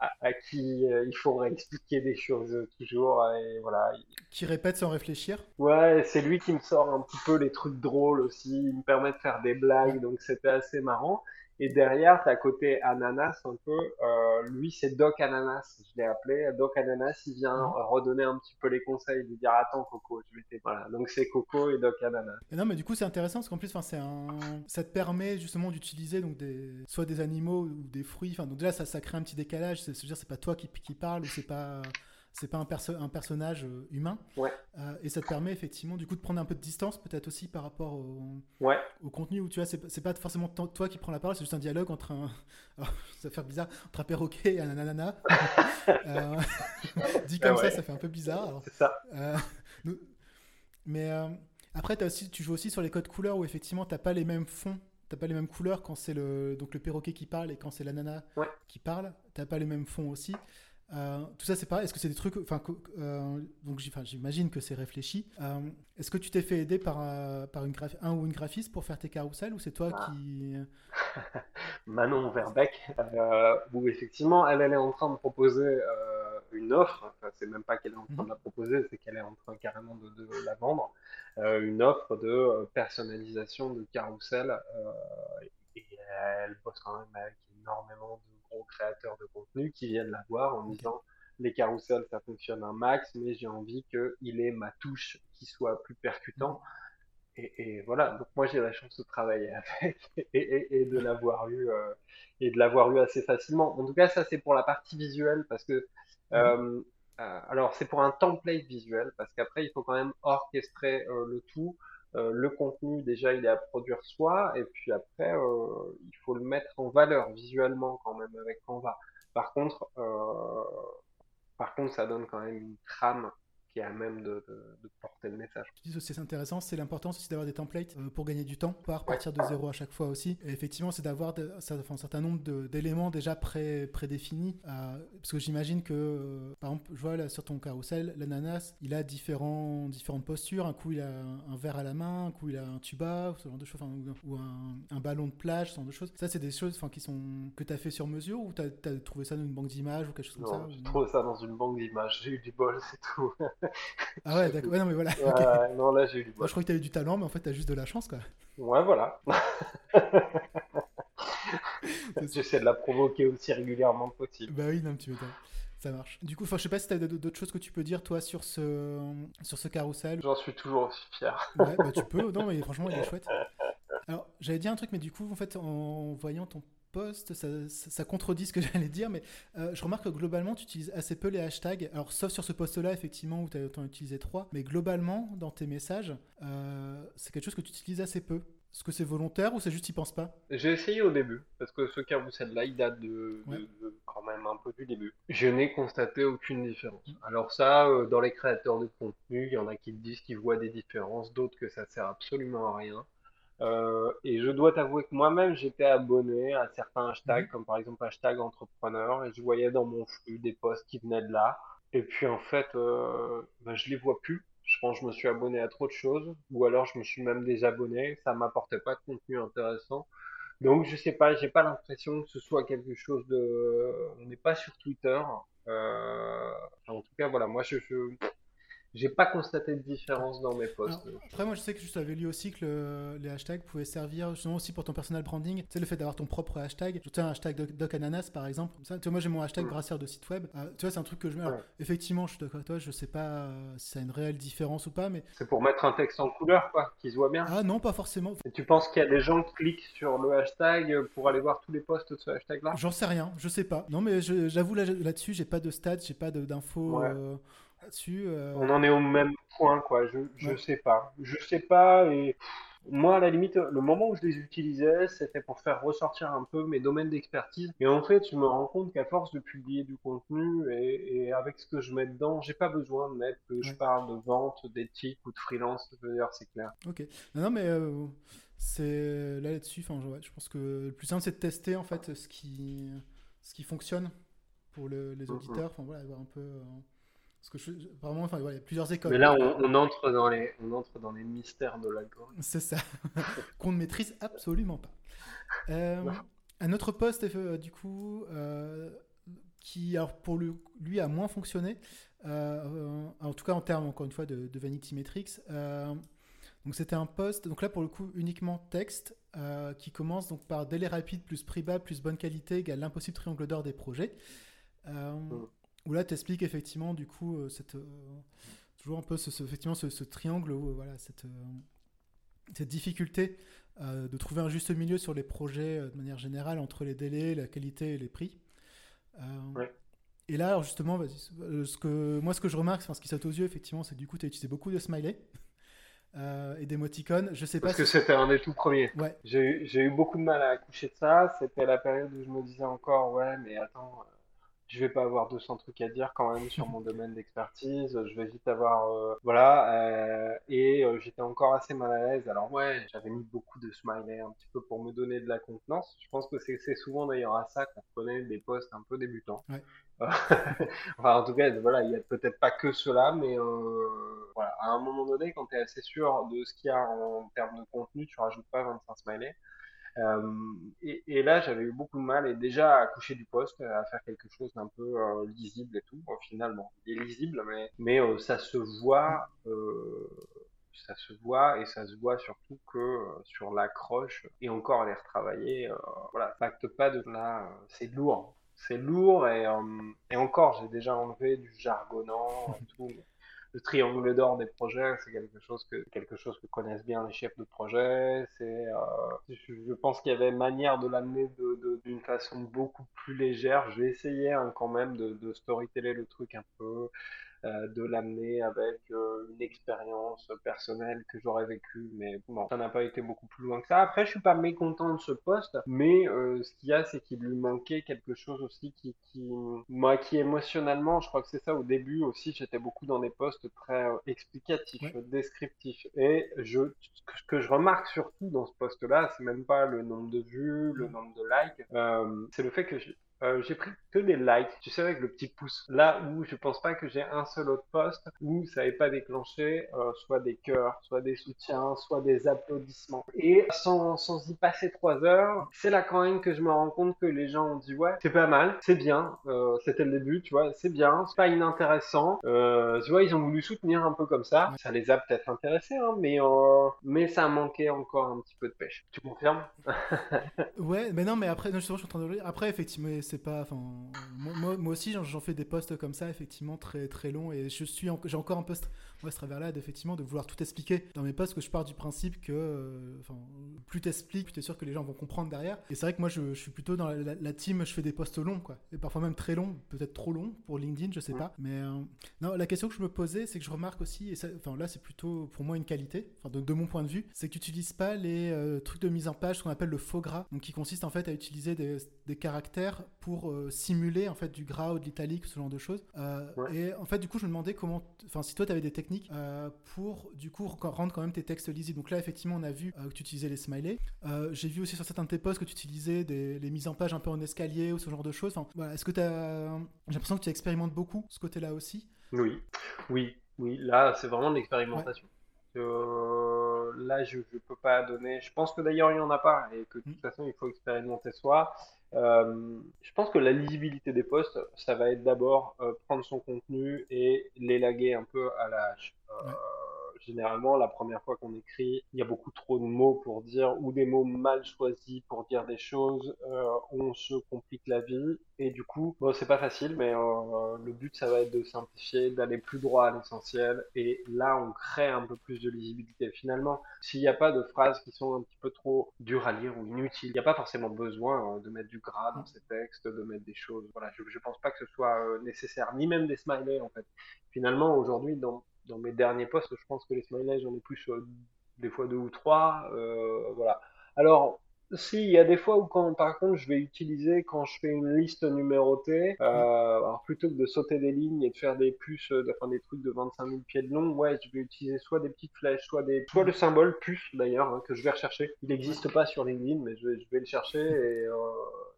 à, à qui il faudrait expliquer des choses toujours. Et voilà. Qui répète sans réfléchir. Ouais, c'est lui qui me sort un petit peu les trucs drôles aussi. Il me permet de faire des blagues, donc c'était assez marrant. Et derrière, tu as côté Ananas un peu. Euh, lui, c'est Doc Ananas, je l'ai appelé. Doc Ananas, il vient mhm. redonner un petit peu les conseils, lui dire Attends, Coco, je vais t'aider. Voilà, donc c'est Coco et Doc Ananas. Et non, mais du coup, c'est intéressant parce qu'en plus, c'est un... ça te permet justement d'utiliser donc des... soit des animaux ou des fruits. Enfin, donc déjà, ça, ça crée un petit décalage. C'est-à-dire, c'est pas toi qui, qui parle ou c'est pas c'est pas un, un, personnage euh, humain. Ouais. Euh, et ça te permet effectivement du coup de prendre un peu de distance peut-être aussi par rapport au, ouais. au contenu où tu vois, c'est pas forcément toi qui prends la parole, c'est juste un dialogue entre un. (laughs) ça va faire bizarre, entre un perroquet et un nanana. (laughs) euh, (laughs) dit comme ça, ça fait un peu bizarre. C'est ça. Euh, mais après, as aussi, tu joues aussi sur les codes couleurs où effectivement t'as pas les mêmes fonds t'as pas les mêmes couleurs quand c'est le donc le perroquet qui parle et quand c'est la nana qui parle t'as pas les mêmes fonds aussi euh, tout ça, c'est pareil. Est-ce que c'est des trucs. Enfin, euh, donc j'imagine que c'est réfléchi. Euh, est-ce que tu t'es fait aider par, par une un ou une graphiste pour faire tes carousels ou c'est toi ah. qui. (laughs) Manon Verbeck, où effectivement, elle, elle est en train de proposer une offre. Enfin, c'est même pas qu'elle est en train de la mhm. proposer, c'est qu'elle est en train carrément de, la vendre. une offre de personnalisation de carousel. et elle bosse quand même avec énormément de aux créateurs de contenu qui viennent la voir en disant les carousels ça fonctionne un max, mais j'ai envie qu'il ait ma touche qui soit plus percutant. Et, voilà, donc moi j'ai la chance de travailler (laughs) avec et, de l'avoir eu euh, et de l'avoir eu assez facilement. En tout cas, ça c'est pour la partie visuelle parce que euh, euh, alors c'est pour un template visuel parce qu'après il faut quand même orchestrer le tout. Euh, le contenu, déjà, il est à produire soi, et puis après, euh, il faut le mettre en valeur visuellement quand même avec Canva. Par contre, euh, par contre, ça donne quand même une trame qui est à même de, porter le message. Tu dis aussi c'est intéressant, c'est l'importance aussi d'avoir des templates euh, pour gagner du temps, pas repartir de zéro à chaque fois aussi. Et effectivement, c'est d'avoir un certain nombre d'éléments déjà pré, prédéfinis. Euh, parce que j'imagine que, euh, par exemple, je vois là, sur ton carrousel, l'ananas, il a différents, différentes postures. Un coup, il a un, verre à la main, un coup, il a un tuba, ce genre de choses, ou, un, ballon de plage, ce genre de choses. Ça, c'est des choses qui sont, que tu as fait sur mesure ou tu as, trouvé ça dans une banque d'images ou quelque chose comme ça J'ai trouvé ça dans une banque d'images. J'ai eu du bol, c'est tout. (laughs) ah ouais, d'accord. Ouais, non, mais voilà. non, là, j'ai eu du Moi, je crois que tu avais du talent, mais en fait, tu as juste de la chance, quoi. Ouais, voilà. (laughs) J'essaie de la provoquer aussi régulièrement que possible. Bah oui, non, tu m'étonnes. Ça marche. Du coup, je sais pas si tu as d'autres choses que tu peux dire, toi, sur ce, sur ce carrousel. J'en suis toujours aussi fier. Ouais, bah tu peux. Non, mais franchement, il est chouette. Alors, j'avais dit un truc, mais du coup, en fait, en voyant ton post, ça, contredit ce que (laughs) j'allais dire, mais euh, je remarque que globalement, tu utilises assez peu les hashtags. Alors, sauf sur ce post-là, effectivement, où tu as, en utilisé trois, mais globalement, dans tes messages, euh, c'est quelque chose que tu utilises assez peu. Est-ce que c'est volontaire ou c'est juste tu penses pas? J'ai essayé au début, parce que ce carousel-là, il date de, quand même un peu du début. Je n'ai constaté aucune différence. Alors ça, euh, dans les créateurs de contenu, il y en a qui disent qu'ils voient des différences, d'autres que ça sert absolument à rien. Et je dois t'avouer que moi-même, j'étais abonné à certains hashtags, comme par exemple hashtag entrepreneur, et je voyais dans mon flux des posts qui venaient de là. Et puis en fait, euh, ben, je les vois plus. Je pense que je me suis abonné à trop de choses, ou alors je me suis même désabonné. Ça m'apportait pas de contenu intéressant. Donc je sais pas, j'ai pas l'impression que ce soit quelque chose de. On n'est pas sur Twitter. Euh... en tout cas, voilà, moi je, je j'ai pas constaté de différence dans mes posts. après, moi, je sais que je t'avais lu aussi que les hashtags pouvaient servir justement aussi pour ton personal branding. Tu sais, le fait d'avoir ton propre hashtag. Tu sais, un hashtag Doc, Ananas, par exemple. Ça, tu vois, moi, j'ai mon hashtag mm. brasseur de site web. Euh, tu vois, c'est un truc que je mets. effectivement, je suis d'accord avec toi, je sais pas euh, si ça a une réelle différence ou pas, mais. C'est pour mettre un texte en couleur, quoi, qui se voit bien. Ah non, pas forcément. Et tu penses qu'il y a des gens qui cliquent sur le hashtag pour aller voir tous les posts de ce hashtag-là? J'en sais rien, je sais pas. Non, mais j'avoue là-dessus, j'ai pas de stats, j'ai pas d'infos. Euh, euh, On en est au même point, quoi. Je, je sais pas. Je sais pas et. Moi, à la limite, le moment où je les utilisais, c'était pour faire ressortir un peu mes domaines d'expertise. Et en fait, je me rends compte qu'à force de publier du contenu et, avec ce que je mets dedans, j'ai pas besoin de mettre que je parle de vente, d'éthique ou de freelance. D'ailleurs, c'est clair. Ok. Non, mais euh, c'est là dessus Enfin, je, je pense que le plus simple, c'est de tester en fait ce qui ce qui fonctionne pour les auditeurs. Enfin voilà, voir un peu. Parce que vraiment, enfin, il y a plusieurs écoles. Mais là, on, entre dans les, on entre dans les mystères de l'algorithme. C'est ça, (laughs) qu'on ne maîtrise absolument pas. Euh, un autre poste, euh, du coup, euh, qui, alors, pour lui, a moins fonctionné, en tout cas en termes, encore une fois, de, Vanity Metrics. donc, c'était un poste, donc là, pour le coup, uniquement texte, qui commence donc par délai rapide plus prix bas plus bonne qualité égale l'impossible triangle d'or des projets. Mm où là, tu expliques effectivement, du coup, euh, cette, euh, toujours un peu ce, effectivement, ce, triangle, où, euh, voilà, cette, cette difficulté de trouver un juste milieu sur les projets de manière générale entre les délais, la qualité et les prix. Et là, alors justement, ce que, moi, ce que je remarque, enfin, ce qui saute aux yeux, effectivement, c'est du coup, tu as utilisé beaucoup de smileys. et d'émoticônes. Je sais Parce pas. que c'était un des tout premiers. Ouais. J'ai eu beaucoup de mal à accoucher de ça. C'était la période où je me disais encore, ouais, mais attends, je vais pas avoir 200 trucs à dire quand même sur mon (laughs) domaine d'expertise. Je vais vite avoir, euh, voilà. Euh, et euh, j'étais encore assez mal à l'aise. Alors ouais, j'avais mis beaucoup de smiley un petit peu pour me donner de la contenance. Je pense que c'est souvent d'ailleurs à ça qu'on connaît des postes un peu débutants. Ouais. (laughs) enfin, en tout cas, voilà, il y a peut-être pas que cela, mais voilà, à un moment donné, quand tu es assez sûr de ce qu'il y a en termes de contenu, tu rajoutes pas 25 smileys. Euh, et, là, j'avais eu beaucoup de mal et déjà à coucher du poste, à faire quelque chose d'un peu euh, lisible et tout. Finalement, il est lisible, mais, euh, ça se voit, ça se voit et ça se voit surtout que sur l'accroche et encore les retravailler, voilà, pacte pas de là, c'est lourd. C'est lourd et encore, j'ai déjà enlevé du jargonnant et tout le triangle d'or des projets, c'est quelque chose que quelque chose que connaissent bien les chefs de projet. C'est, euh, je, pense qu'il y avait manière de l'amener d'une de, façon beaucoup plus légère. Je vais essayer hein, quand même de storyteller le truc un peu, euh, de l'amener avec euh, une expérience personnelle que j'aurais vécue, mais bon, ça n'a pas été beaucoup plus loin que ça. Après, je suis pas mécontent de ce poste, mais euh, ce qu'il y a, c'est qu'il lui manquait quelque chose aussi qui, qui, moi, qui émotionnellement, je crois que c'est ça au début aussi, j'étais beaucoup dans des postes très explicatifs, descriptifs, et je, ce que je remarque surtout dans ce poste-là, c'est même pas le nombre de vues, le nombre de likes, c'est le fait que euh, j'ai pris que des likes, tu sais, avec le petit pouce. Là où je pense pas que j'ai un seul autre poste où ça n'avait pas déclenché euh, soit des cœurs, soit des soutiens, soit des applaudissements. Et sans, sans y passer trois heures, c'est là quand même que je me rends compte que les gens ont dit ouais, c'est pas mal, c'est bien, euh, c'était le début, tu vois, c'est bien, c'est pas inintéressant. Tu vois, ils ont voulu soutenir un peu comme ça. Ça les a peut-être intéressés, hein, mais, mais ça manquait encore un petit peu de pêche. Tu confirmes? Ouais, mais non, mais après, je suis en train de Après, effectivement, c'est pas. Enfin, moi, moi, aussi, j'en fais des posts comme ça, effectivement, très très longs, et je suis, j'ai encore un post moi, ce travers-là, effectivement, de vouloir tout expliquer dans mes posts, que je pars du principe que, euh, enfin, plus t'expliques, plus t'es sûr que les gens vont comprendre derrière. Et c'est vrai que moi, je, suis plutôt dans la, team, je fais des posts longs, quoi, et parfois même très longs, peut-être trop longs pour LinkedIn, je sais pas. Mais euh, non, la question que je me posais, c'est que je remarque aussi, et enfin là, c'est plutôt pour moi une qualité, enfin de, mon point de vue, c'est que tu n'utilises pas les euh, trucs de mise en page, ce qu'on appelle le faux gras, donc qui consiste en fait à utiliser des, des caractères pour simuler en fait du gras ou de l'italique, ce genre de choses. Et en fait, du coup, je me demandais comment, enfin, si toi, tu avais des techniques techniques pour du coup rendre quand même tes textes lisibles. Donc là, effectivement, on a vu que tu utilisais les smileys. J'ai vu aussi sur certains de tes posts que tu utilisais des, les mises en page un peu en escalier ou ce genre de choses. Enfin, voilà, Est-ce que tu as. J'ai l'impression que tu expérimentes beaucoup ce côté-là aussi? Oui, oui, oui. Là, c'est vraiment de l'expérimentation. Euh, là, je ne peux pas donner. Je pense que d'ailleurs, il n'y en a pas et que de toute mm. façon, il faut expérimenter soi. Euh, je pense que la lisibilité des posts, ça va être d'abord euh, prendre son contenu et l'élaguer un peu à la hache généralement, la première fois qu'on écrit, il y a beaucoup trop de mots pour dire, ou des mots mal choisis pour dire des choses, euh, on se complique la vie, et du coup, bon, c'est pas facile, mais euh, le but, ça va être de simplifier, d'aller plus droit à l'essentiel, et là, on crée un peu plus de lisibilité. Finalement, s'il n'y a pas de phrases qui sont un petit peu trop dures à lire ou inutiles, il n'y a pas forcément besoin euh, de mettre du gras dans ces textes, de mettre des choses. Voilà, je, je pense pas que ce soit nécessaire, ni même des smileys, en fait. Finalement, aujourd'hui, dans dans mes derniers posts, je pense que les smileys, j'en ai plus euh, des fois deux ou trois. Euh, voilà. Alors, si, il y a des fois où quand, par contre, je vais utiliser quand je fais une liste numérotée, euh, alors plutôt que de sauter des lignes et de faire des puces, euh, enfin des trucs de 25 000 pieds de long, ouais, je vais utiliser soit des petites flèches, soit des, soit le symbole puce d'ailleurs hein, que je vais rechercher. Il n'existe pas sur LinkedIn, mais je vais, je vais le chercher et euh,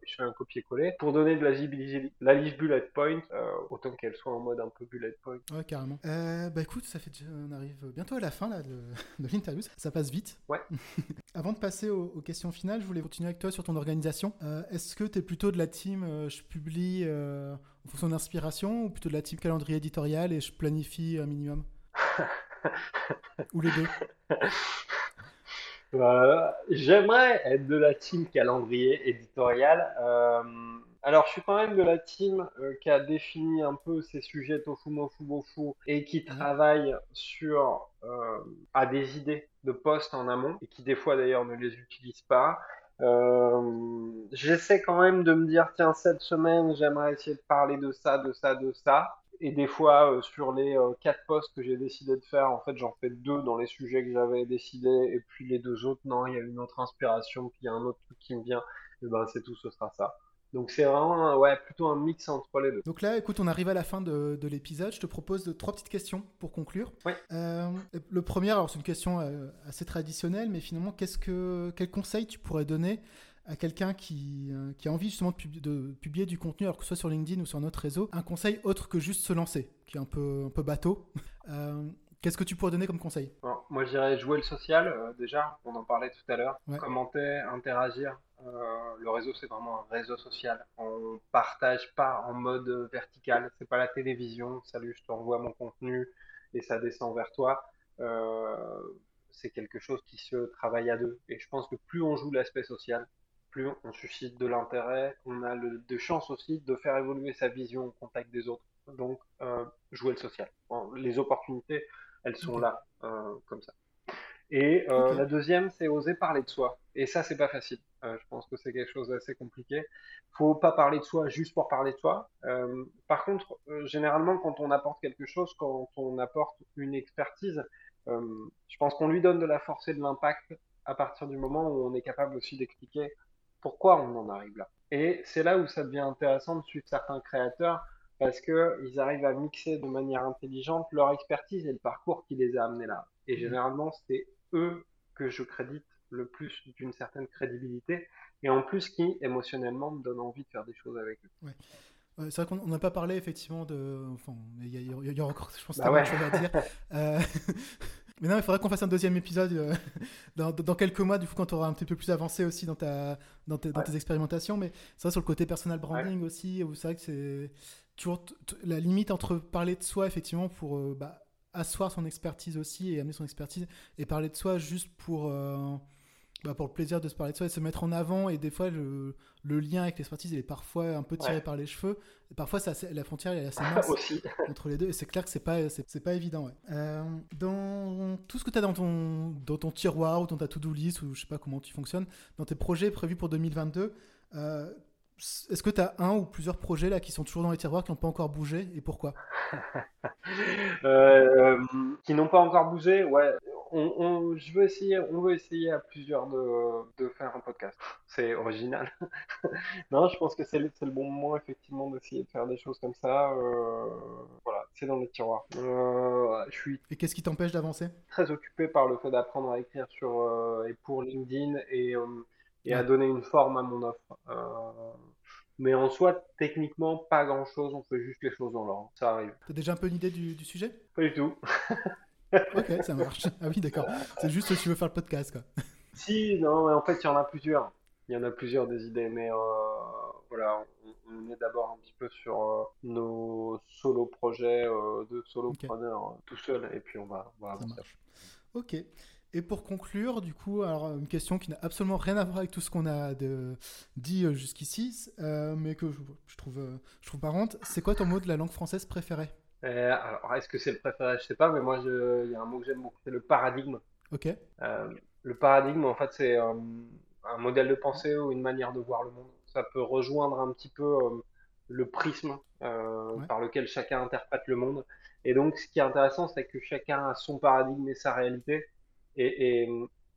je fais un copier-coller pour donner de la visibilité, la liste bullet point, euh, autant qu'elle soit en mode un peu bullet point. Ouais, carrément. Bah écoute, ça fait on arrive bientôt à la fin là, de, (laughs) de l'interview, ça passe vite. Ouais. (laughs) Avant de passer aux, questions finales, je voulais continuer avec toi sur ton organisation. Euh, est-ce que tu es plutôt de la team euh, je publie euh, en fonction d'inspiration ou plutôt de la team calendrier éditorial et je planifie un minimum? (laughs) Ou les deux? J'aimerais être de la team calendrier éditorial. Alors, je suis quand même de la team qui a défini un peu ses sujets tofu, mofu, bofu et qui mmh. travaille sur à des idées de postes en amont et qui des fois d'ailleurs ne les utilisent pas. Euh, j'essaie quand même de me dire tiens cette semaine j'aimerais essayer de parler de ça, de ça, de ça. Et des fois euh, sur les euh, quatre postes que j'ai décidé de faire, en fait j'en fais deux dans les sujets que j'avais décidé et puis les deux autres non il y a une autre inspiration puis il y a un autre truc qui me vient. Et ben c'est tout, ce sera ça. Donc c'est vraiment ouais, plutôt un mix entre les deux. Donc là, écoute, on arrive à la fin de, l'épisode. Je te propose trois petites questions pour conclure. Euh, le premier, alors c'est une question euh, assez traditionnelle, mais finalement, qu'est-ce que, quel conseil tu pourrais donner à quelqu'un qui, euh, qui, a envie justement de, de, publier du contenu, alors que ce soit sur LinkedIn ou sur un autre réseau, un conseil autre que juste se lancer, qui est un peu, un peu bateau. (laughs) Qu'est-ce que tu pourrais donner comme conseil? Moi, je dirais jouer le social, déjà, on en parlait tout à l'heure. Commenter, interagir, euh, le réseau, c'est vraiment un réseau social. On partage pas en mode vertical. C'est pas la télévision. Salut, je t'envoie mon contenu et ça descend vers toi. Euh, c'est quelque chose qui se travaille à deux. Et je pense que plus on joue l'aspect social, plus on suscite de l'intérêt. On a le, de chances aussi de faire évoluer sa vision au contact des autres. Donc, euh, jouer le social. les opportunités, elles sont là, comme ça. Et la deuxième, c'est oser parler de soi. Et ça, c'est pas facile. Euh, je pense que c'est quelque chose d'assez compliqué. Faut pas parler de soi juste pour parler de soi. Euh, par contre, euh, généralement, quand on apporte quelque chose, quand on apporte une expertise, je pense qu'on lui donne de la force et de l'impact à partir du moment où on est capable aussi d'expliquer pourquoi on en arrive là. Et c'est là où ça devient intéressant de suivre certains créateurs parce qu'ils arrivent à mixer de manière intelligente leur expertise et le parcours qui les a amenés là. Et mmh. généralement, c'est eux que je crédite le plus d'une certaine crédibilité et en plus qui émotionnellement me donne envie de faire des choses avec eux. Ouais. c'est vrai qu'on n'a pas parlé effectivement de. Enfin, il y, a encore, je pense, bah ouais. choses à dire. (laughs) euh... (laughs) Mais non, il faudrait qu'on fasse un deuxième épisode euh, (laughs) dans, dans, quelques mois, du coup, quand tu auras un petit peu plus avancé aussi dans, ta, dans, tes, dans tes expérimentations. Mais c'est vrai, sur le côté personal branding aussi, où c'est vrai que c'est toujours la limite entre parler de soi, effectivement, pour euh, bah, asseoir son expertise aussi et amener son expertise, et parler de soi juste pour. Euh, bah, pour le plaisir de se parler de soi et se mettre en avant. Et des fois, le, le lien avec l'expertise, il est parfois un peu tiré par les cheveux. Et parfois, ça, la frontière est assez (laughs) mince (laughs) entre les deux. Et c'est clair que c'est pas, c'est, pas évident. Euh, dans tout ce que tu as dans ton, dans ton tiroir ou dans ta to-do list, ou je sais pas comment tu fonctionnes, dans tes projets prévus pour 2022, euh, est-ce que tu as un ou plusieurs projets là qui sont toujours dans les tiroirs, qui n'ont pas encore bougé et pourquoi? (laughs) Euh, Qui n'ont pas encore bougé, ouais on, je veux essayer, on veut essayer à plusieurs de, de faire un podcast. C'est original. (laughs) non, je pense que c'est le, le, bon moment effectivement d'essayer de faire des choses comme ça. Euh, voilà, c'est dans les tiroirs. Euh, je suis. Et qu'est-ce qui t'empêche d'avancer? Très occupé par le fait d'apprendre à écrire sur et pour LinkedIn et, et à donner une forme à mon offre. Mais en soi, techniquement, pas grand chose. On fait juste les choses dans l'ordre. Ça arrive. T'as déjà un peu une idée du, du sujet? Pas du tout. (laughs) ok, ça marche. Ah oui, d'accord. C'est juste que tu veux faire le podcast, quoi. (laughs) Si, non, mais en fait, il y en a plusieurs. Il y en a plusieurs des idées, mais euh, voilà, on, est d'abord un petit peu sur euh, nos solo projets euh, de solopreneurs tout seul, et puis on va, on va avancer. Ok. Et pour conclure, du coup, alors une question qui n'a absolument rien à voir avec tout ce qu'on a de, dit jusqu'ici, mais que je, je trouve, je trouve marrante. C'est quoi ton mot de la langue française préférée? Euh, alors, est-ce que c'est le préféré? Je sais pas, mais moi, il y a un mot que j'aime beaucoup, c'est le paradigme. Ok. Euh, le paradigme, en fait, c'est euh, un modèle de pensée ou une manière de voir le monde. Ça peut rejoindre un petit peu le prisme par lequel chacun interprète le monde. Et donc, ce qui est intéressant, c'est que chacun a son paradigme et sa réalité. Et,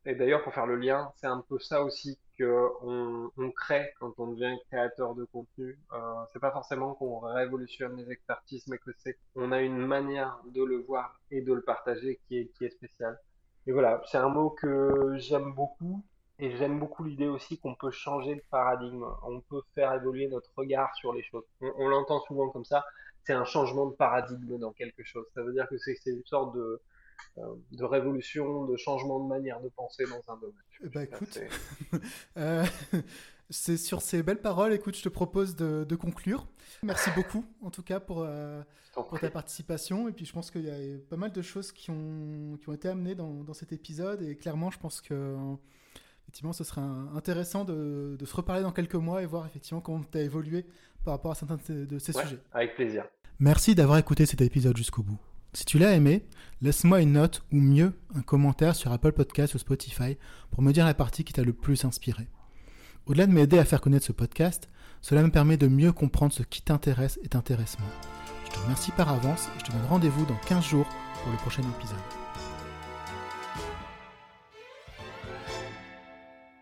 d'ailleurs, pour faire le lien, c'est un peu ça aussi qu'on on crée quand on devient créateur de contenu. Euh, c'est pas forcément qu'on révolutionne les expertises, mais que on a une manière de le voir et de le partager qui est, spéciale. Et voilà, c'est un mot que j'aime beaucoup. Et j'aime beaucoup l'idée aussi qu'on peut changer le paradigme. On peut faire évoluer notre regard sur les choses. On, l'entend souvent comme ça. C'est un changement de paradigme dans quelque chose. Ça veut dire que c'est une sorte de, de révolution, de changement de manière de penser dans un domaine. Eh ben, écoute, (laughs) euh, (laughs) c'est sur ces belles paroles, écoute, je te propose de, conclure. Merci beaucoup, en tout cas, pour, euh, pour ta participation. Et puis, je pense qu'il y a pas mal de choses qui ont, qui ont été amenées dans, dans cet épisode. Et clairement, je pense que effectivement, ce serait intéressant de, de, se reparler dans quelques mois et voir effectivement comment tu as évolué par rapport à certains de ces sujets. Avec plaisir. Merci d'avoir écouté cet épisode jusqu'au bout. Si tu l'as aimé, laisse-moi une note ou mieux un commentaire sur Apple Podcast ou Spotify pour me dire la partie qui t'a le plus inspiré. Au-delà de m'aider à faire connaître ce podcast, cela me permet de mieux comprendre ce qui t'intéresse et t'intéresse moins. Je te remercie par avance et je te donne rendez-vous dans 15 jours pour le prochain épisode.